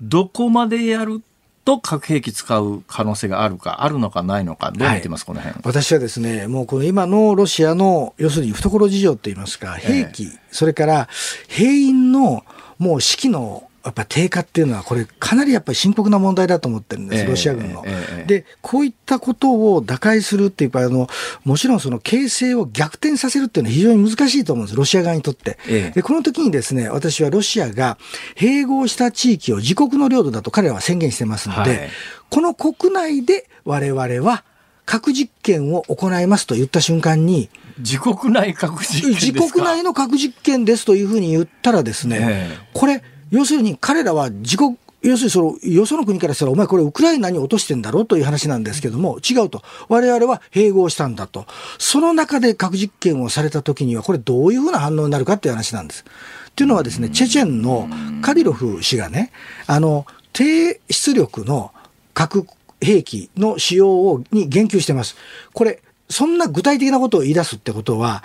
Speaker 2: どこまでやると核兵器使う可能性があるか、あるのかないのか、どう見てます、はい、この辺。
Speaker 3: 私はですね、もうこの今のロシアの、要するに懐事情といいますか、兵器、えー、それから兵員のもう士気のやっぱ低下っていうのは、これ、かなりやっぱり深刻な問題だと思ってるんです、ロシア軍の。えー、で、こういったことを打開するっていうか、あのもちろんその形勢を逆転させるっていうのは非常に難しいと思うんです、ロシア側にとって。えー、で、この時にですね、私はロシアが併合した地域を自国の領土だと彼らは宣言してますので、はい、この国内で我々は核実験を行いますと言った瞬間に、
Speaker 2: 自国内核実験
Speaker 3: 自国内の核実験ですというふうに言ったらですね、えー、これ、要するに彼らは自国、要するにその、よその国からしたら、お前これウクライナに落としてんだろうという話なんですけども、違うと。我々は併合したんだと。その中で核実験をされた時には、これどういうふうな反応になるかっていう話なんです。っていうのはですね、チェチェンのカディロフ氏がね、あの、低出力の核兵器の使用をに言及してます。これ、そんな具体的なことを言い出すってことは、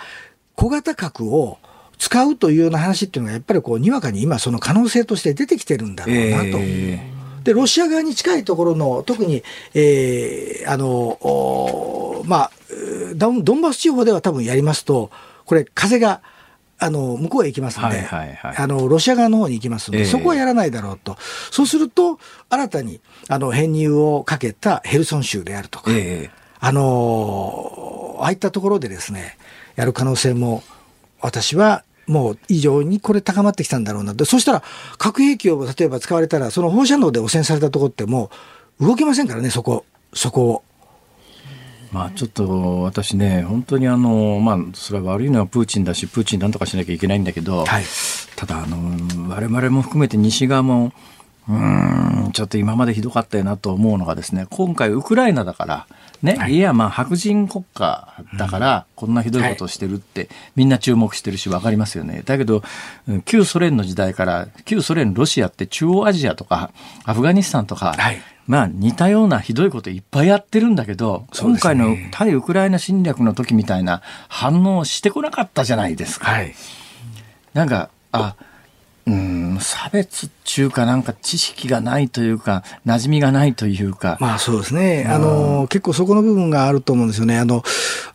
Speaker 3: 小型核を使うというような話っていうのがやっぱりこうにわかに今その可能性として出てきてるんだろうなと。えー、でロシア側に近いところの特に、えー、あのまあドンバス地方では多分やりますとこれ風があの向こうへ行きますので、はいはいはい、あのロシア側の方に行きますので、えー、そこはやらないだろうと、そうすると、新たにあの編入をかけたヘルソン州であるとか、えー、あのああいったところでですね、やる可能性も、私はもう異常にこれ高まってきたんだろうなと。そしたら、核兵器を例えば使われたら、その放射能で汚染されたところってもう動けませんからね、そこ、そこを。
Speaker 2: まあちょっと私ね、本当にあの、まあそれは悪いのはプーチンだし、プーチンなんとかしなきゃいけないんだけど、はい、ただあの、我々も含めて西側も、うん、ちょっと今までひどかったよなと思うのがですね、今回ウクライナだから、ね、はい、いや、まあ、白人国家だから、こんなひどいことをしてるって、みんな注目してるし、わかりますよね。だけど、旧ソ連の時代から、旧ソ連、ロシアって中央アジアとか、アフガニスタンとか、はい、まあ、似たようなひどいこといっぱいやってるんだけど、今回の対ウクライナ侵略の時みたいな反応してこなかったじゃないですか。はい、なんか、あ、うんうん差別っていうかなんか知識がないというか馴染みがないというか。
Speaker 3: まあそうですね、あの結構そこの部分があると思うんですよね。あの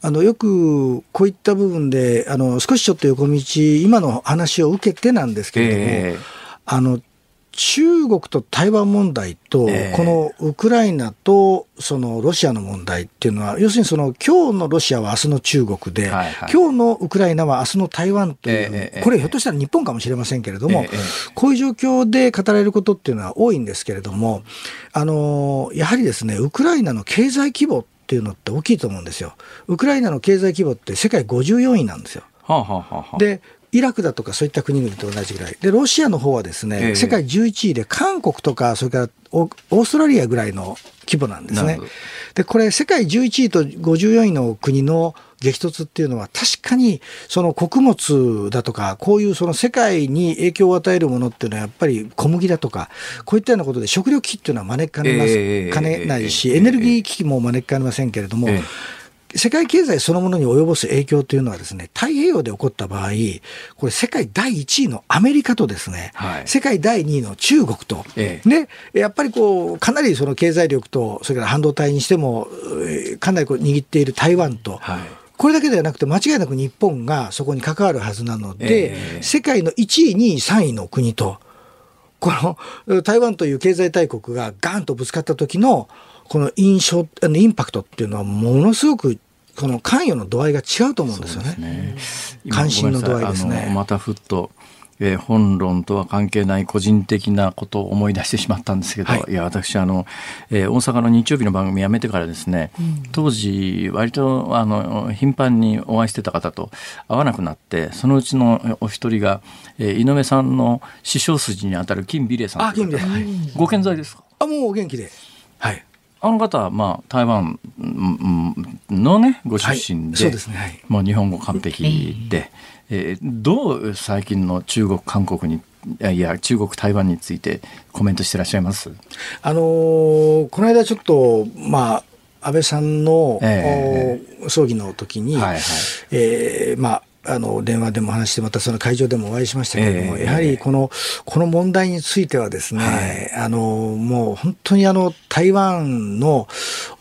Speaker 3: あのよくこういった部分であの少しちょっと横道今の話を受けてなんですけれども、
Speaker 2: ええ。
Speaker 3: あの中国と台湾問題と、
Speaker 2: ええ。
Speaker 3: このウクライナとそのロシアの問題っていうのは、要するにその今日のロシアは明日の中国で、
Speaker 2: はいはい。
Speaker 3: 今日のウクライナは明日の台湾という、これ、ひょっとしたら日本かもしれませんけれども、
Speaker 2: ええ
Speaker 3: こういう状況で語られることっていうのは多いんですけれども、あのやはりですね、ウクライナの経済規模っていうのって大きいと思うんですよ。ウクライナの経済規模って世界54位なんですよ。
Speaker 2: はあ、はあはあはあ、
Speaker 3: で、イラクだとかそういった国々と同じぐらい。で、ロシアの方はですね、
Speaker 2: ええ。
Speaker 3: 世界11位で韓国とか、それからオオーストラリアぐらいの規模なんですね。で、これ世界11位と54位の国の激突っていうのは確かにその穀物だとか、こういうその世界に影響を与えるものっていうのはやっぱり小麦だとか、こういったようなことで食料危機っていうのは招きかねます、
Speaker 2: ええ。
Speaker 3: かねないし、
Speaker 2: ええ。
Speaker 3: エネルギー危機も招きかねませんけれども、
Speaker 2: え
Speaker 3: 世界経済そのものに及ぼす影響というのはですね、太平洋で起こった場合、これ世界第1位のアメリカとですね、
Speaker 2: はい。
Speaker 3: 世界第2位の中国と、
Speaker 2: ええ。
Speaker 3: ね、やっぱりこう、かなりその経済力と、それから半導体にしても、えーかなりこう握っている台湾と、
Speaker 2: はい。
Speaker 3: これだけではなくて、間違いなく日本がそこに関わるはずなので、
Speaker 2: ええ。
Speaker 3: 世界の1位、2位、3位の国と、この台湾という経済大国がガンとぶつかった時のこの印象あのインパクトっていうのはものすごくこの関与の度合いが違うと思うんですよね。
Speaker 2: 今
Speaker 3: 関心の度合いですね
Speaker 2: またふっと、えー本論とは関係ない個人的なことを思い出してしまったんですけど、
Speaker 3: はい
Speaker 2: い、や私あの、えー大阪の日曜日の番組辞めてからですね、当時割とあの頻繁にお会いしてた方と会わなくなってそのうちのお一人が、えー井上さんの師匠筋にあたる金美玲さん
Speaker 3: あ、金で、はい。
Speaker 2: ご健在ですか？
Speaker 3: あ、もうお元気で。はい。
Speaker 2: あの方は、まあ、台湾のね、ご出身で、
Speaker 3: はいそうですねはい。
Speaker 2: もう日本語完璧で、えーどう最近の中国、韓国に、いやいや、中国、台湾についてコメントしてらっしゃいます？
Speaker 3: あのーこの間ちょっと、まあ、安倍さんの、
Speaker 2: え
Speaker 3: お葬儀の時に、
Speaker 2: はいはい。
Speaker 3: えーまあ、あの電話でも話して、またその会場でもお会いしましたけれども、
Speaker 2: ええ。
Speaker 3: やはりこのこの問題についてはですね、あのもう本当にあの台湾の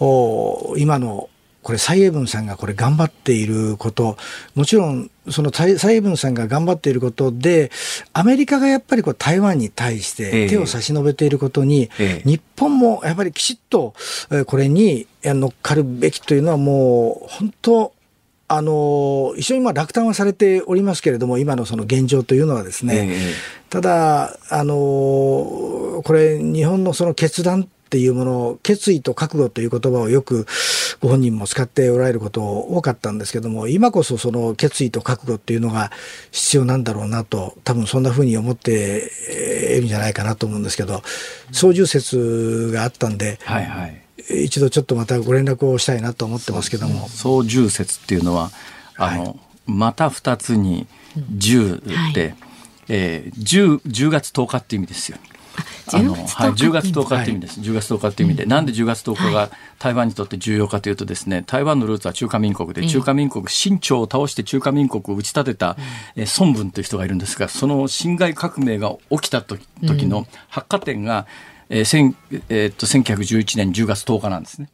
Speaker 3: お今のこれ蔡英文さんがこれ頑張っていること、もちろんその蔡蔡英文さんが頑張っていることで、アメリカがやっぱりこう台湾に対し
Speaker 2: ええ。
Speaker 3: て手を差し伸べていることに、
Speaker 2: ええ。
Speaker 3: 日本もやっぱりきちっとえーこれにえー乗っかるべきというのはもう本当あの一緒にまあ落胆はされておりますけれども、今のその現状というのはですね、
Speaker 2: え
Speaker 3: ただ、あのこれ、日本のその決断っていうもの、決意と覚悟という言葉をよくご本人も使っておられること多かったんですけども、今こそその決意と覚悟っていうのが必要なんだろうなと、多分そんなふうに思っているんじゃないかなと思うんですけど、操縦説があったんで、
Speaker 2: はいはい。
Speaker 3: 一度ちょっとまたご連絡をしたいなと思ってますけども。
Speaker 2: 総重説っていうのは、あの、また二つに10で、えー、10, 10月10日っていう意味ですよ。あのはい、10月10日っていう意味です。10月10日っていう意味で、なんで10月10日が台湾にとって重要かというとですね、台湾のルーツは中華民国で、中華民国、清朝を倒して中華民国を打ち立てた、えー孫文という人がいるんですが、その辛亥革命が起きた時時の発火点が、えー千えーっと1911年10月10日なんですね。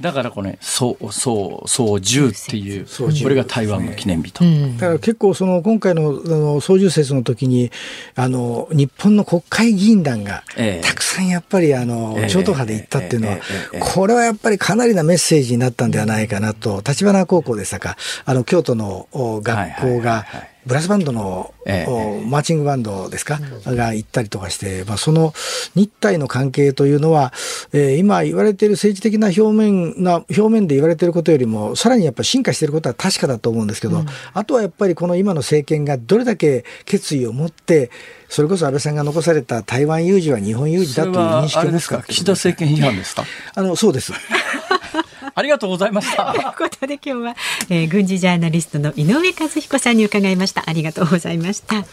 Speaker 2: だからこれ、そう、そう、そう10っていう、これが台湾の記念日と。
Speaker 3: だから結構その今回のあの操縦説の時にあの日本の国会議員団が
Speaker 2: ええ。
Speaker 3: たくさんやっぱりあの
Speaker 2: ええ。
Speaker 3: 超党派で行ったっていうのはこれはやっぱりかなりなメッセージになったんではないかなと立花高校でしたか。あの京都のお学校が
Speaker 2: はい
Speaker 3: ブラスバンドの
Speaker 2: ええ。
Speaker 3: おマーチングバンドですか？が行ったりとかしてまあその日体の関係というのはえー今言われている政治的な表面な表面で言われていることよりもさらにやっぱり進化していることは確かだと思うんですけど、あとはやっぱりこの今の政権がどれだけ決意を持ってそれこそ安倍さんが残された台湾有事は日本有事だという認識を持つか、
Speaker 2: 岸田政権批判ですか？
Speaker 3: あのそうです。
Speaker 2: ありがとうございました。
Speaker 1: という。ことで今日は、えー軍事ジャーナリストの井上和彦さんに伺いました。ありがとうございました。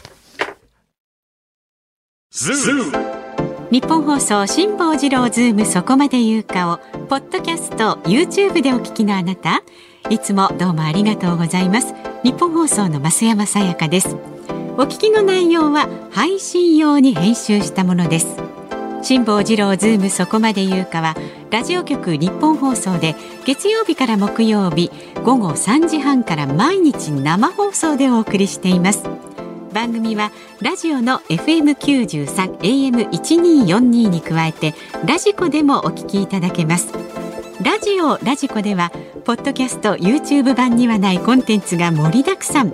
Speaker 1: 日本放送辛坊治郎ズームそこまで言うかをポッドキャスト YouTube でお聞きのあなた。いつもどうもありがとうございます。日本放送の増山さやかです。お聞きの内容は配信用に編集したものです辛坊治郎ズームそこまで言うかはラジオ局日本放送で月曜日から木曜日午後3時半から毎日生放送でお送りしています。番組はラジオの FM93 AM1242 に加えてラジコでもお聞きいただけます。ラジオラジコではポッドキャスト YouTube 版にはないコンテンツが盛りだくさん。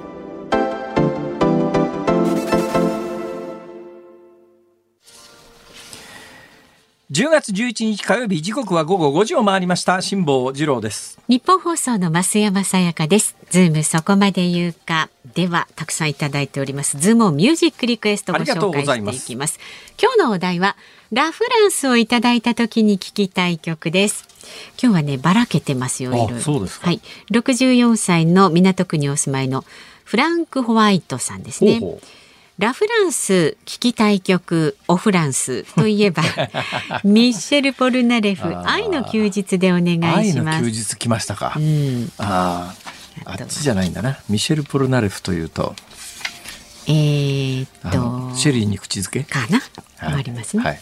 Speaker 2: 10月11日火曜日時刻は午後5時を回りました。辛坊治郎です。
Speaker 1: 日本放送の増山さやかです。ズームそこまで言うか。ではたくさんいただいております。ズームミュージックリクエストご紹介していきます。今日のお題はラフランスをいただいた時に聞きたい曲です。今日はねばらけてますよいろいろ。
Speaker 2: そうです
Speaker 1: はい。64歳の港区にお住まいのフランクホワイトさんですね。
Speaker 2: ほうほう
Speaker 1: ラフランス聴きたい曲オフランスといえば ミッシェル・ポルナレフ愛の休日でお願いします。
Speaker 2: 休日来ましたか、
Speaker 1: うん、
Speaker 2: あああっちじゃないんだな。ミシェル・ポルナレフというと。
Speaker 1: えー、
Speaker 2: あ
Speaker 1: っと
Speaker 2: のシェリーに口づけ？
Speaker 1: かな、
Speaker 2: はい。
Speaker 1: ありますね、
Speaker 2: はい。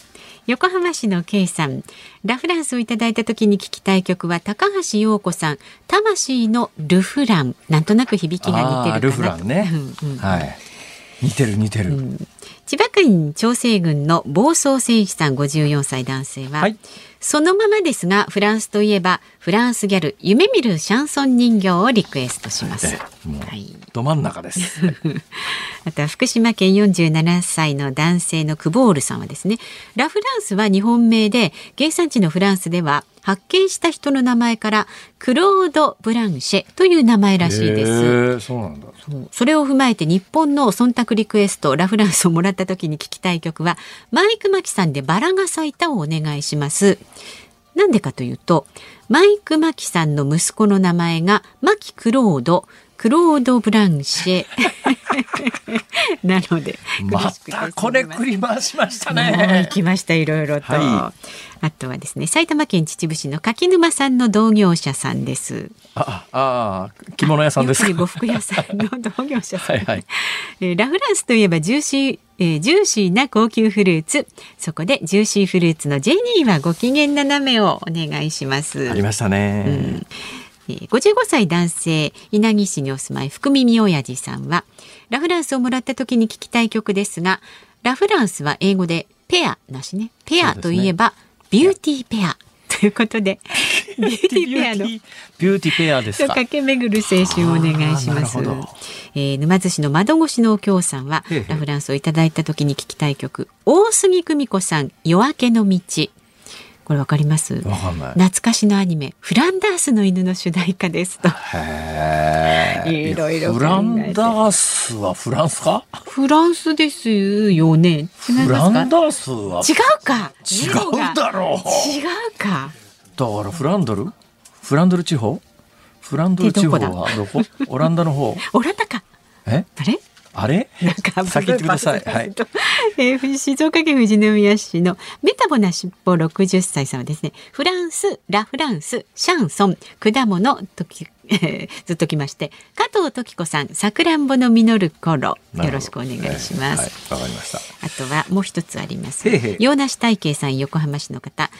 Speaker 1: 横浜市の K さん。ラフランスをいただいた時に聞きたい曲は高橋洋子さん魂のルフラン。なんとなく響きが似てるかな。
Speaker 2: あールフランね。
Speaker 1: うんうん。
Speaker 2: はい似てる似てる、
Speaker 1: 千葉県長生郡の暴走戦士さん54歳男性は、
Speaker 2: はい。
Speaker 1: そのままですがフランスといえばフランスギャル夢見るシャンソン人形をリクエストします。はい。
Speaker 2: ど真ん中です。
Speaker 1: あとは福島県47歳の男性のクボールさんはですねラフランスは日本名で原産地のフランスでは発見した人の名前からクロード・ブランシェという名前らしいです。
Speaker 2: そうなんだ。
Speaker 1: それを踏まえて日本の忖度リクエストラフランスをもらった時に聞きたい曲はマイク・マキさんでバラが咲いたをお願いします。なんでかというとマイク・マキさんの息子の名前がマキ・クロードクロード・ブランシェ。なので
Speaker 2: またこれ繰り回しました
Speaker 1: もう行
Speaker 2: ね
Speaker 1: きましたいろいろと、
Speaker 2: は
Speaker 1: あとはですね埼玉県秩父市の柿沼さんの同業者さんです。
Speaker 2: あああ着物屋さんです
Speaker 1: 呉服屋さんの同業者さん。
Speaker 2: はいはい。
Speaker 1: えーラフランスといえばジューシー、えージューシーな高級フルーツ。そこでジューシーフルーツのジェニーはご機嫌斜めをお願いします。
Speaker 2: ありましたね、
Speaker 1: えー55歳男性稲城市にお住まい福耳親父さんはラフランスをもらった時に聞きたい曲ですがラフランスは英語でペアなしね。ペアといえば、ビューティーペア。ということでビューティーペアの
Speaker 2: ビューティーペアですか？
Speaker 1: 駆け巡る青春をお願いします。えー沼津市の窓越しのお京さんは
Speaker 2: へえへえ。
Speaker 1: ラフランスをいただいた時に聞きたい曲大杉久美子さん夜明けの道。これわかります？
Speaker 2: わかんない。
Speaker 1: 懐かしのアニメフランダースの犬の主題歌ですと。いろいろ
Speaker 2: フランダースはフランスか？
Speaker 1: フランスですよね。違い
Speaker 2: フ
Speaker 1: ますか？
Speaker 2: ランダースは。
Speaker 1: 違うか。
Speaker 2: 違うだろう。
Speaker 1: 違うか。
Speaker 2: だからフランドル？フランドル地方？フランドル地方はどこオランダの方？
Speaker 1: オランダか。
Speaker 2: え？
Speaker 1: あれ？
Speaker 2: あれ？
Speaker 1: なんか
Speaker 2: 先言ってください。はい。
Speaker 1: えー静岡県富士宮市のメタボな尻尾60歳さんはですね。フランスラフランスシャンソン果物とき、えーずっときまして加藤時子さんさくらんぼの実る頃。よろしくお願いします、
Speaker 2: はい。わ、かりました。
Speaker 1: あとはもう一つあります。
Speaker 2: へいへい。
Speaker 1: 洋梨大慶さん横浜市の方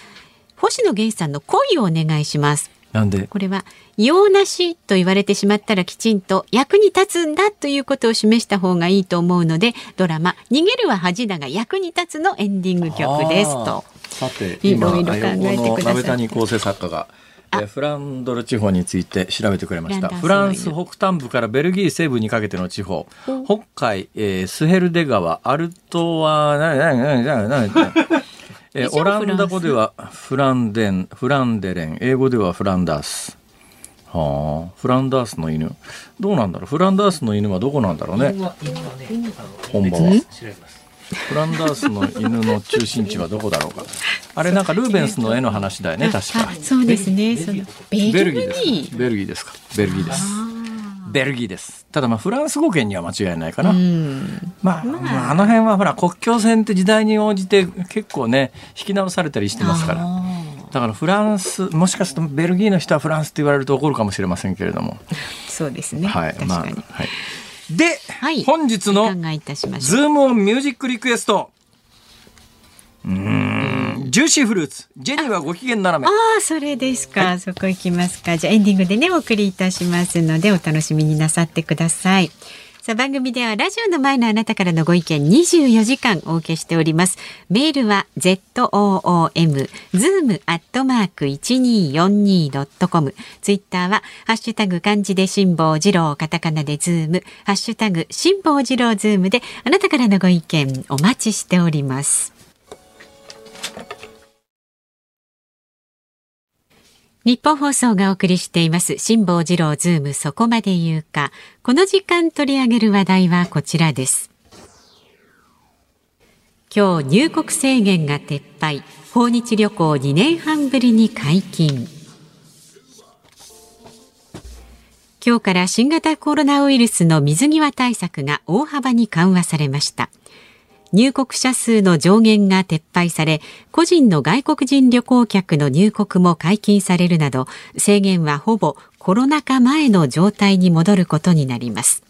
Speaker 1: 星野源さんの恋をお願いします。
Speaker 2: なんで？
Speaker 1: これは用なしと言われてしまったらきちんと役に立つんだということを示した方がいいと思うのでドラマ逃げるは恥だが役に立つのエンディング曲ですと。
Speaker 2: さて
Speaker 1: い
Speaker 2: 今
Speaker 1: ろいろ考えてください
Speaker 2: 構成作家がえーフランドル地方について調べてくれました。
Speaker 1: フ
Speaker 2: フラン
Speaker 1: ス
Speaker 2: 北端部からベルギー西部にかけての地方。北海、えースヘルデ川アルトワななななななえーオランダ語ではフランデンフランデレン。英語ではフランダース。はあ。フランダースの犬。どうなんだろう？フランダースの犬はどこなんだろうね？本場は。フランダースの犬の中心地はどこだろうか。あれなんかルーベンスの絵の話だよね、確か。
Speaker 1: そうですね。そのベ
Speaker 2: ルギーです。ベルギーですか？ベルギーです。ベルギーです。ただまあフランス語圏には間違いないかな。まあ、まあ、あの辺はほら国境線って時代に応じて結構ね引き直されたりしてますから。だからフランスもしかするとベルギーの人はフランスって言われると怒るかもしれませんけれども。
Speaker 1: そうですね。
Speaker 2: はい。
Speaker 1: 確かに。
Speaker 2: まあ、はい。で、
Speaker 1: はい
Speaker 2: 本日の
Speaker 1: お願いいたしまし
Speaker 2: ズームオンミュージックリクエスト。うーん、ジューシーフルーツ。ジェニーはご機嫌斜め
Speaker 1: あ。あ、それですか。そこ行きますか。じゃあエンディングでね、お送りいたしますので、お楽しみになさってください。さあ番組ではラジオの前のあなたからのご意見24時間お受けしております。メールは zoom zoom アットマーク 1242.com ツイッターはハッシュタグ漢字で辛坊治郎カタカナでズームハッシュタグ辛坊治郎ズームであなたからのご意見お待ちしております。日本放送がお送りしています。辛坊治郎ズームそこまで言うか。この時間取り上げる話題はこちらです。今日入国制限が撤廃。訪日旅行2年半ぶりに解禁。今日から新型コロナウイルスの水際対策が大幅に緩和されました。入国者数の上限が撤廃され個人の外国人旅行客の入国も解禁されるなど制限はほぼコロナ禍前の状態に戻ることになります。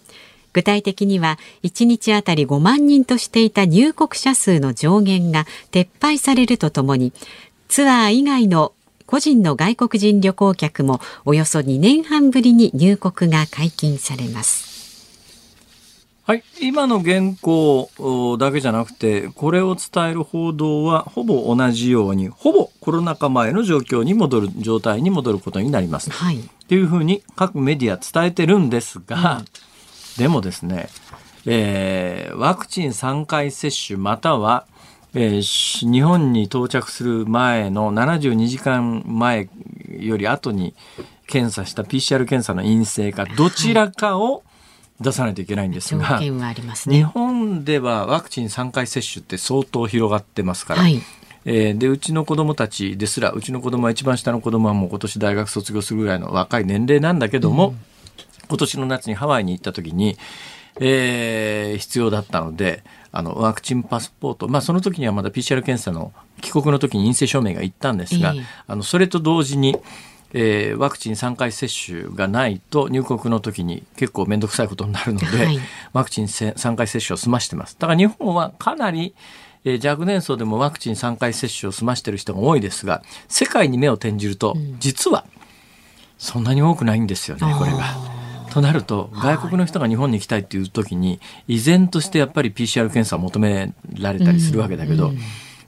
Speaker 1: 具体的には1日あたり5万人としていた入国者数の上限が撤廃されるとともにツアー以外の個人の外国人旅行客もおよそ2年半ぶりに入国が解禁されます。
Speaker 2: はい、今の原稿だけじゃなくてこれを伝える報道はほぼ同じようにほぼコロナ禍前の状況に戻る状態に戻ることになります。
Speaker 1: はい、
Speaker 2: っていうふうに各メディア伝えてるんですが、うん、でもですね、えー、ワクチン3回接種または、えー、日本に到着する前の72時間前より後に検査した PCR 検査の陰性かどちらかを、はい出さないといけないんですが、
Speaker 1: ね、
Speaker 2: 日本ではワクチン3回接種って相当広がってますから、はい、えー、でうちの子供たちですらうちの子供は一番下の子供はもう今年大学卒業するぐらいの若い年齢なんだけども、うん、今年の夏にハワイに行った時に、えー、必要だったのであのワクチンパスポート、まあ、その時にはまだ PCR 検査の帰国の時に陰性証明がいったんですが、えー、あのそれと同時にえー、ワクチン3回接種がないと入国の時に結構面倒くさいことになるので、はい、ワクチン3回接種を済ましてます。だから日本はかなり、えー、若年層でもワクチン3回接種を済ましてる人が多いですが、世界に目を転じると、うん、実はそんなに多くないんですよね、これが。となると外国の人が日本に来たいっていう時に依然としてやっぱり PCR 検査を求められたりするわけだけど、うんうん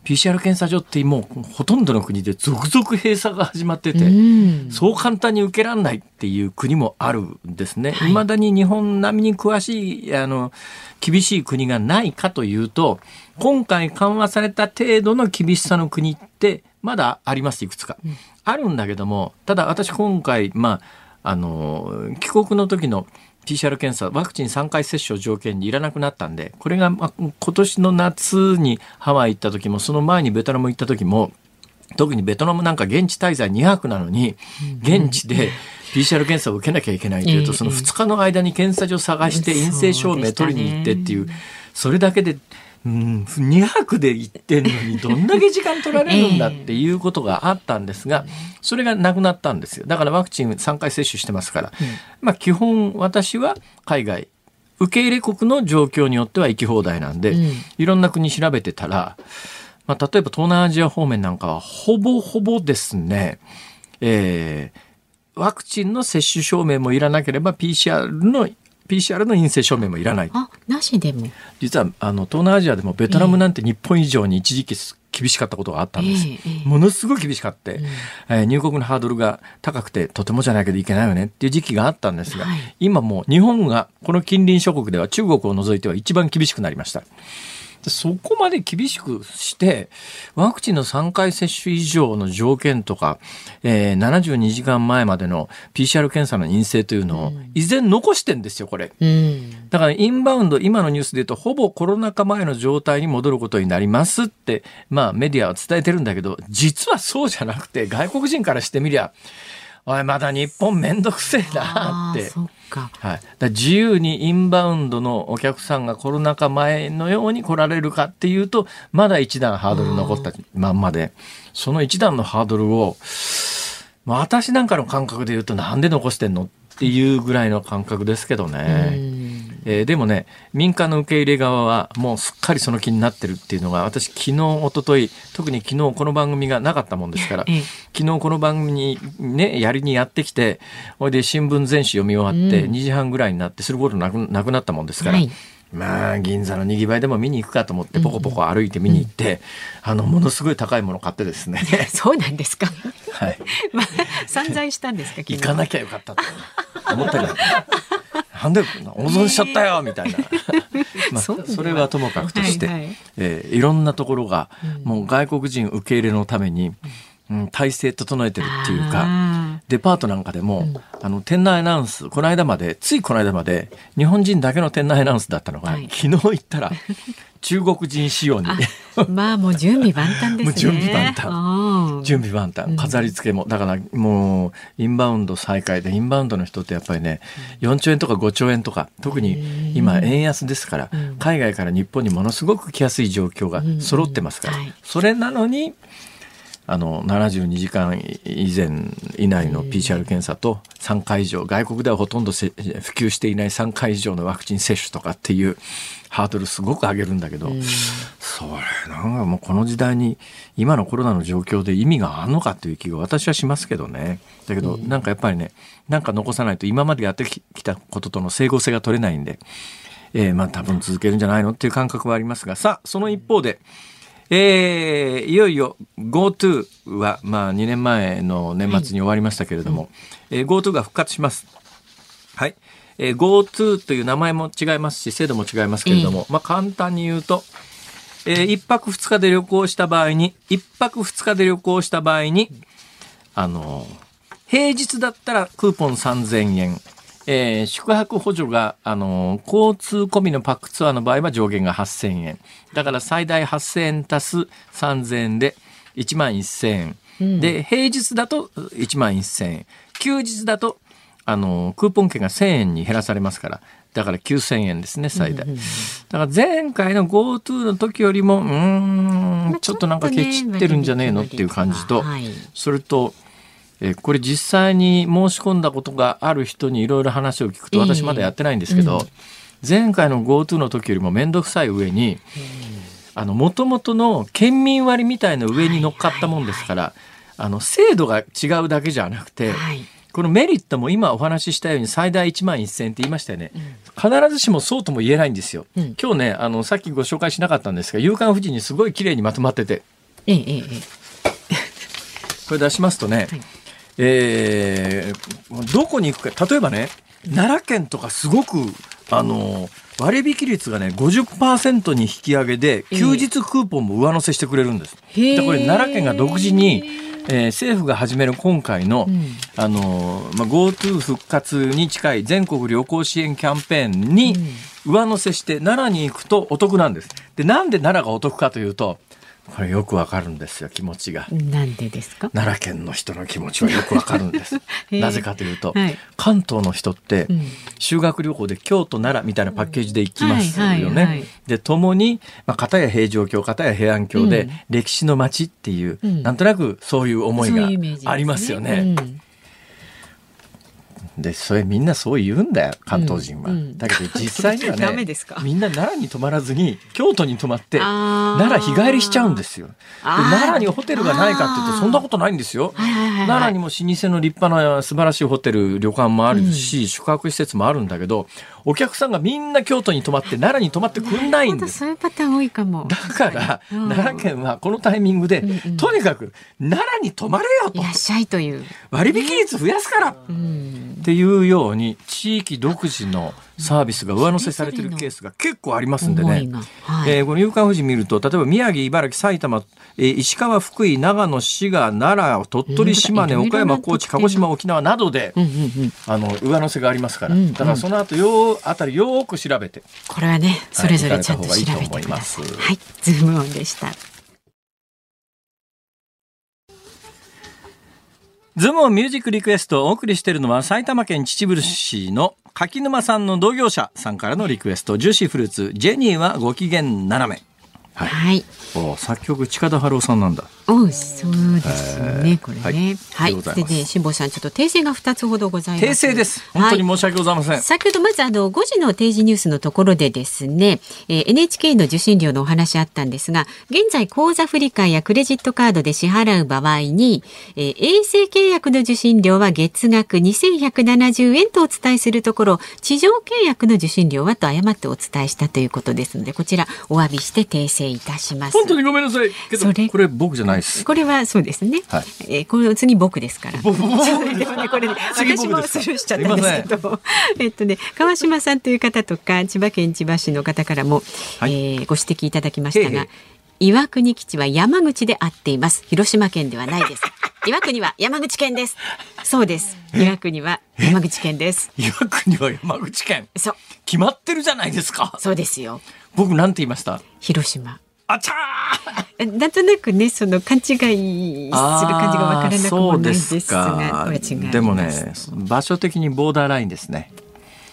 Speaker 2: PCR 検査所ってもうほとんどの国で続々閉鎖が始まってて、うん、そう簡単に受けられないっていう国もあるんですね。はいまだに日本並みに詳しい、あの、厳しい国がないかというと、今回緩和された程度の厳しさの国ってまだあります、いくつか。うん、あるんだけども、ただ私今回、まあ、あの、帰国の時の PCR 検査ワクチン3回接種を条件にいらなくなったんでこれが、まあ、今年の夏にハワイ行った時もその前にベトナム行った時も特にベトナムなんか現地滞在2泊なのに現地で PCR 検査を受けなきゃいけないというとその2日の間に検査所探して陰性証明取りに行ってっていうそれだけでうん、2泊で行ってんのにどんだけ時間取られるんだっていうことがあったんですが、それがなくなったんですよ。だからワクチン3回接種してますから、まあ基本私は海外、受け入れ国の状況によっては行き放題なんで、いろんな国調べてたら、まあ例えば東南アジア方面なんかはほぼほぼですね、えー、ワクチンの接種証明もいらなければ PCR の PCR の陰性証明もいらない。
Speaker 1: あ、なしでも。
Speaker 2: 実はあの東南アジアでもベトナムなんて日本以上に一時期厳しかったことがあったんです。えー、ものすごい厳しかって、えー、入国のハードルが高くてとてもじゃないけどいけないよねっていう時期があったんですが、はい、今もう日本がこの近隣諸国では中国を除いては一番厳しくなりました。そこまで厳しくしてワクチンの3回接種以上の条件とか、えー、72時間前までの PCR 検査の陰性というのを依然残してんですよこれ、うん、だからインバウンド今のニュースで言うとほぼコロナ禍前の状態に戻ることになりますってまあメディアは伝えてるんだけど実はそうじゃなくて外国人からしてみりゃおいまだ日本めんどくせえなって。はい、だ自由にインバウンドのお客さんがコロナ禍前のように来られるかっていうとまだ一段ハードル残ったまんまで。その一段のハードルを、まあ、私なんかの感覚で言うとなんで残してんのっていうぐらいの感覚ですけどね。えー、でもね民間の受け入れ側はもうすっかりその気になってるっていうのが私昨日一昨日特に昨日この番組がなかったもんですから、昨日この番組にねやりにやってきてほいで新聞全紙読み終わって2時半ぐらいになってすることなくなくなったもんですから。はいまあ銀座のにぎわいでも見に行くかと思ってポコポコ歩いて見に行って、うん、あのものすごい高いもの買ってですね。
Speaker 1: そうなんですか？
Speaker 2: はい。
Speaker 1: まあ散財したんですか
Speaker 2: 行かなきゃよかったと思ったりなんで温存しちゃったよみたいな。まあ、それはともかくとして、はいはい、えー、いろんなところが、もう外国人受け入れのために、うん、体制整えてるっていうかデパートなんかでも、うん、あの店内アナウンスこの間までついこの間まで日本人だけの店内アナウンスだったのが、はい、昨日行ったら中国人仕様に。
Speaker 1: まあもう準備万端ですね。
Speaker 2: 準備万端。準備万端。飾り付けも、だからもうインバウンド再開でインバウンドの人ってやっぱりね4兆円とか5兆円とか特に今円安ですから、海外から日本にものすごく来やすい状況が揃ってますから、それなのにあの72時間以前以内の PCR 検査と3回以上外国ではほとんど普及していない3回以上のワクチン接種とかっていうハードルすごく上げるんだけど、それなんかもうこの時代に今のコロナの状況で意味があるのかという気が私はしますけどね。だけどなんかやっぱりねなんか残さないと今までやってきたこととの整合性が取れないんで、えー、まあ多分続けるんじゃないのっていう感覚はありますがさあその一方で。えー、いよいよ GoTo は、まあ、2年前の年末に終わりましたけれども、はい、えー、GoTo が復活します。はい。えー、GoTo という名前も違いますし、制度も違いますけれども、えー、まあ、簡単に言うと、えー、1泊2日で旅行した場合に、1泊2日で旅行した場合に、あの平日だったらクーポン3000円、えー、宿泊補助が、あのー、交通込みのパックツアーの場合は上限が8000円。だから最大8000円足す3000円で1万1000円。うん、で、平日だと1万1000円。休日だと、あのー、クーポン券が1000円に減らされますから。だから9000円ですね、最大。だから前回の GoTo の時よりも、うん、ちょっとなんかケチってるんじゃねえのっていう感じと、それと、えこれ実際に申し込んだことがある人にいろいろ話を聞くと私まだやってないんですけど、前回の GoTo の時よりも面倒くさい上にあの元々の県民割みたいな上に乗っかったもんですから、あの制度が違うだけじゃなくて、このメリットも今お話ししたように最大1万1000って言いましたよね、必ずしもそうとも言えないんですよ、うん、今日ねあのさっきご紹介しなかったんですが夕刊富士にすごい綺麗にまとまってて、ええ、これ出しますとね、はいえー、どこに行くか例えばね奈良県とかすごくあの割引率がね50%に引き上げで休日クーポンも上乗せしてくれるんです。でこれ奈良県が独自にえー、政府が始める今回の、うん、あのまあ、GoTo 復活に近い全国旅行支援キャンペーンに上乗せして奈良に行くとお得なんです。でなんで奈良がお得かというとこれよくわかるんですよ気持ちが。
Speaker 1: なんでですか？
Speaker 2: 奈良県の人の気持ちはよくわかるんです。なぜかというと、はい、関東の人って修学旅行で京都奈良みたいなパッケージで行きますよね。でともに、まあ、片や平城京片や平安京で歴史の街っていう、うん、なんとなくそういう思いがありますよね。でそれみんなそう言うんだよ関東人は、うん。うん、だけど実際にはねみんな奈良に泊まらずに京都に泊まって奈良日帰りしちゃうんですよ。で奈良にホテルがないかっていうとそんなことないんですよ、奈良にも老舗の立派な素晴らしいホテル旅館もあるし、うん、宿泊施設もあるんだけどお客さんがみんな京都に泊まって奈良に泊まってくんないんです。
Speaker 1: そういうパターン多いかも。
Speaker 2: だから奈良県はこのタイミングで、うんうん、とにかく奈良に泊まれよと。
Speaker 1: いらっしゃいという。
Speaker 2: 割引率増やすから、うん。っていうように地域独自のサービスが上乗せされてるケースが結構ありますんでね。
Speaker 1: はい。
Speaker 2: えーこの夕刊富士見ると、例えば宮城、茨城、埼玉、えー石川、福井、長野、滋賀、奈良、鳥取、島根、
Speaker 1: いろいろな
Speaker 2: 岡山、高知、鹿児島、沖縄などで、
Speaker 1: うんうんうん。
Speaker 2: あの上乗せがありますから、
Speaker 1: うんうん。
Speaker 2: だからその後ようあたりよーく調べて。
Speaker 1: これはねそれぞれちゃんと調べてくだ
Speaker 2: ます
Speaker 1: さい。はい。ズームオンでした
Speaker 2: ズームミュージックリクエストをお送りしているのは埼玉県秩父市の柿沼さんの同業者さんからのリクエスト、ジューシーフルーツ、ジェニーはご機嫌斜め。はい。
Speaker 1: はい
Speaker 2: お作曲近田春夫さんなんだ。
Speaker 1: おそうですね、これね。
Speaker 2: はい
Speaker 1: はい。
Speaker 2: で
Speaker 1: ね、辛坊さん、ちょっと訂正が二つほどございます。
Speaker 2: 訂正です。本当に申し訳ございません。
Speaker 1: 先ほどまずあの5時の定時ニュースのところでですね、えー NHK の受信料のお話あったんですが現在口座振替やクレジットカードで支払う場合に、えー衛星契約の受信料は月額2170円とお伝えするところ地上契約の受信料はと誤ってお伝えしたということですのでこちらお詫びして訂正いたします。
Speaker 2: 本当にごめんなさい。けど
Speaker 1: それ
Speaker 2: これ僕じゃないです。
Speaker 1: これはそうですね。
Speaker 2: はい
Speaker 1: えーこれ次僕ですから。
Speaker 2: 僕
Speaker 1: でもねこれね
Speaker 2: 次
Speaker 1: 私もスルーしちゃったんですけど、えっとね川島さんという方とか千葉県千葉市の方からも、
Speaker 2: はい
Speaker 1: えーご指摘いただきましたが
Speaker 2: へ。
Speaker 1: 岩国基地は山口で合っています。広島県ではないです。岩国は山口県です。そうです。岩国は山口県です。
Speaker 2: 岩国は山口県。
Speaker 1: そう、
Speaker 2: 決まってるじゃないですか。
Speaker 1: そうですよ。
Speaker 2: 僕なんて言いました？
Speaker 1: 広島。
Speaker 2: あちゃー
Speaker 1: えなんとなくね、その勘違いする感じがわからなくもないですが。
Speaker 2: でもね場所的にボーダーラインですね、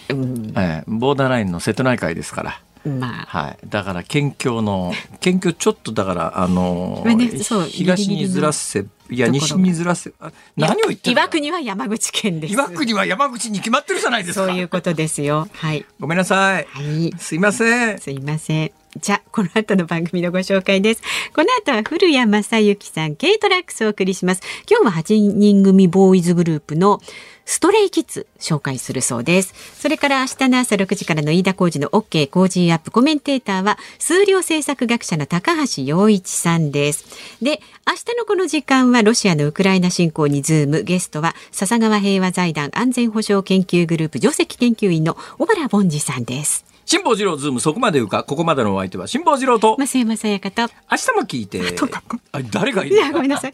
Speaker 1: うん、
Speaker 2: ええボーダーラインの瀬戸内海ですから
Speaker 1: まあ。
Speaker 2: はい、だから県境の県境ちょっとだからあの
Speaker 1: まあね
Speaker 2: 東にずらせいや西にずらせあ何を言って
Speaker 1: 岩国は山口県です。
Speaker 2: 岩国は山口に決まってるじゃないですか
Speaker 1: そういうことですよ。はい。
Speaker 2: ごめんなさい、
Speaker 1: はい。
Speaker 2: すいません
Speaker 1: すいません。じゃあ、この後の番組のご紹介です。この後は古谷正幸さん、軽トラックスをお送りします。今日は8人組ボーイズグループのストレイキッズ紹介するそうです。それから明日の朝6時からの飯田浩二の OK 工事アップコメンテーターは数量政策学者の高橋洋一さんです。で、明日のこの時間はロシアのウクライナ侵攻にズーム。ゲストは笹川平和財団安全保障研究グループ上席研究員の小原凡司さんです。
Speaker 2: 辛坊治郎ズームそこまで言うか？ここまでのお相手は辛坊治郎と。
Speaker 1: 増山さやかと。
Speaker 2: 明日も聞いて。あ誰がいる
Speaker 1: いや、ごめんなさい。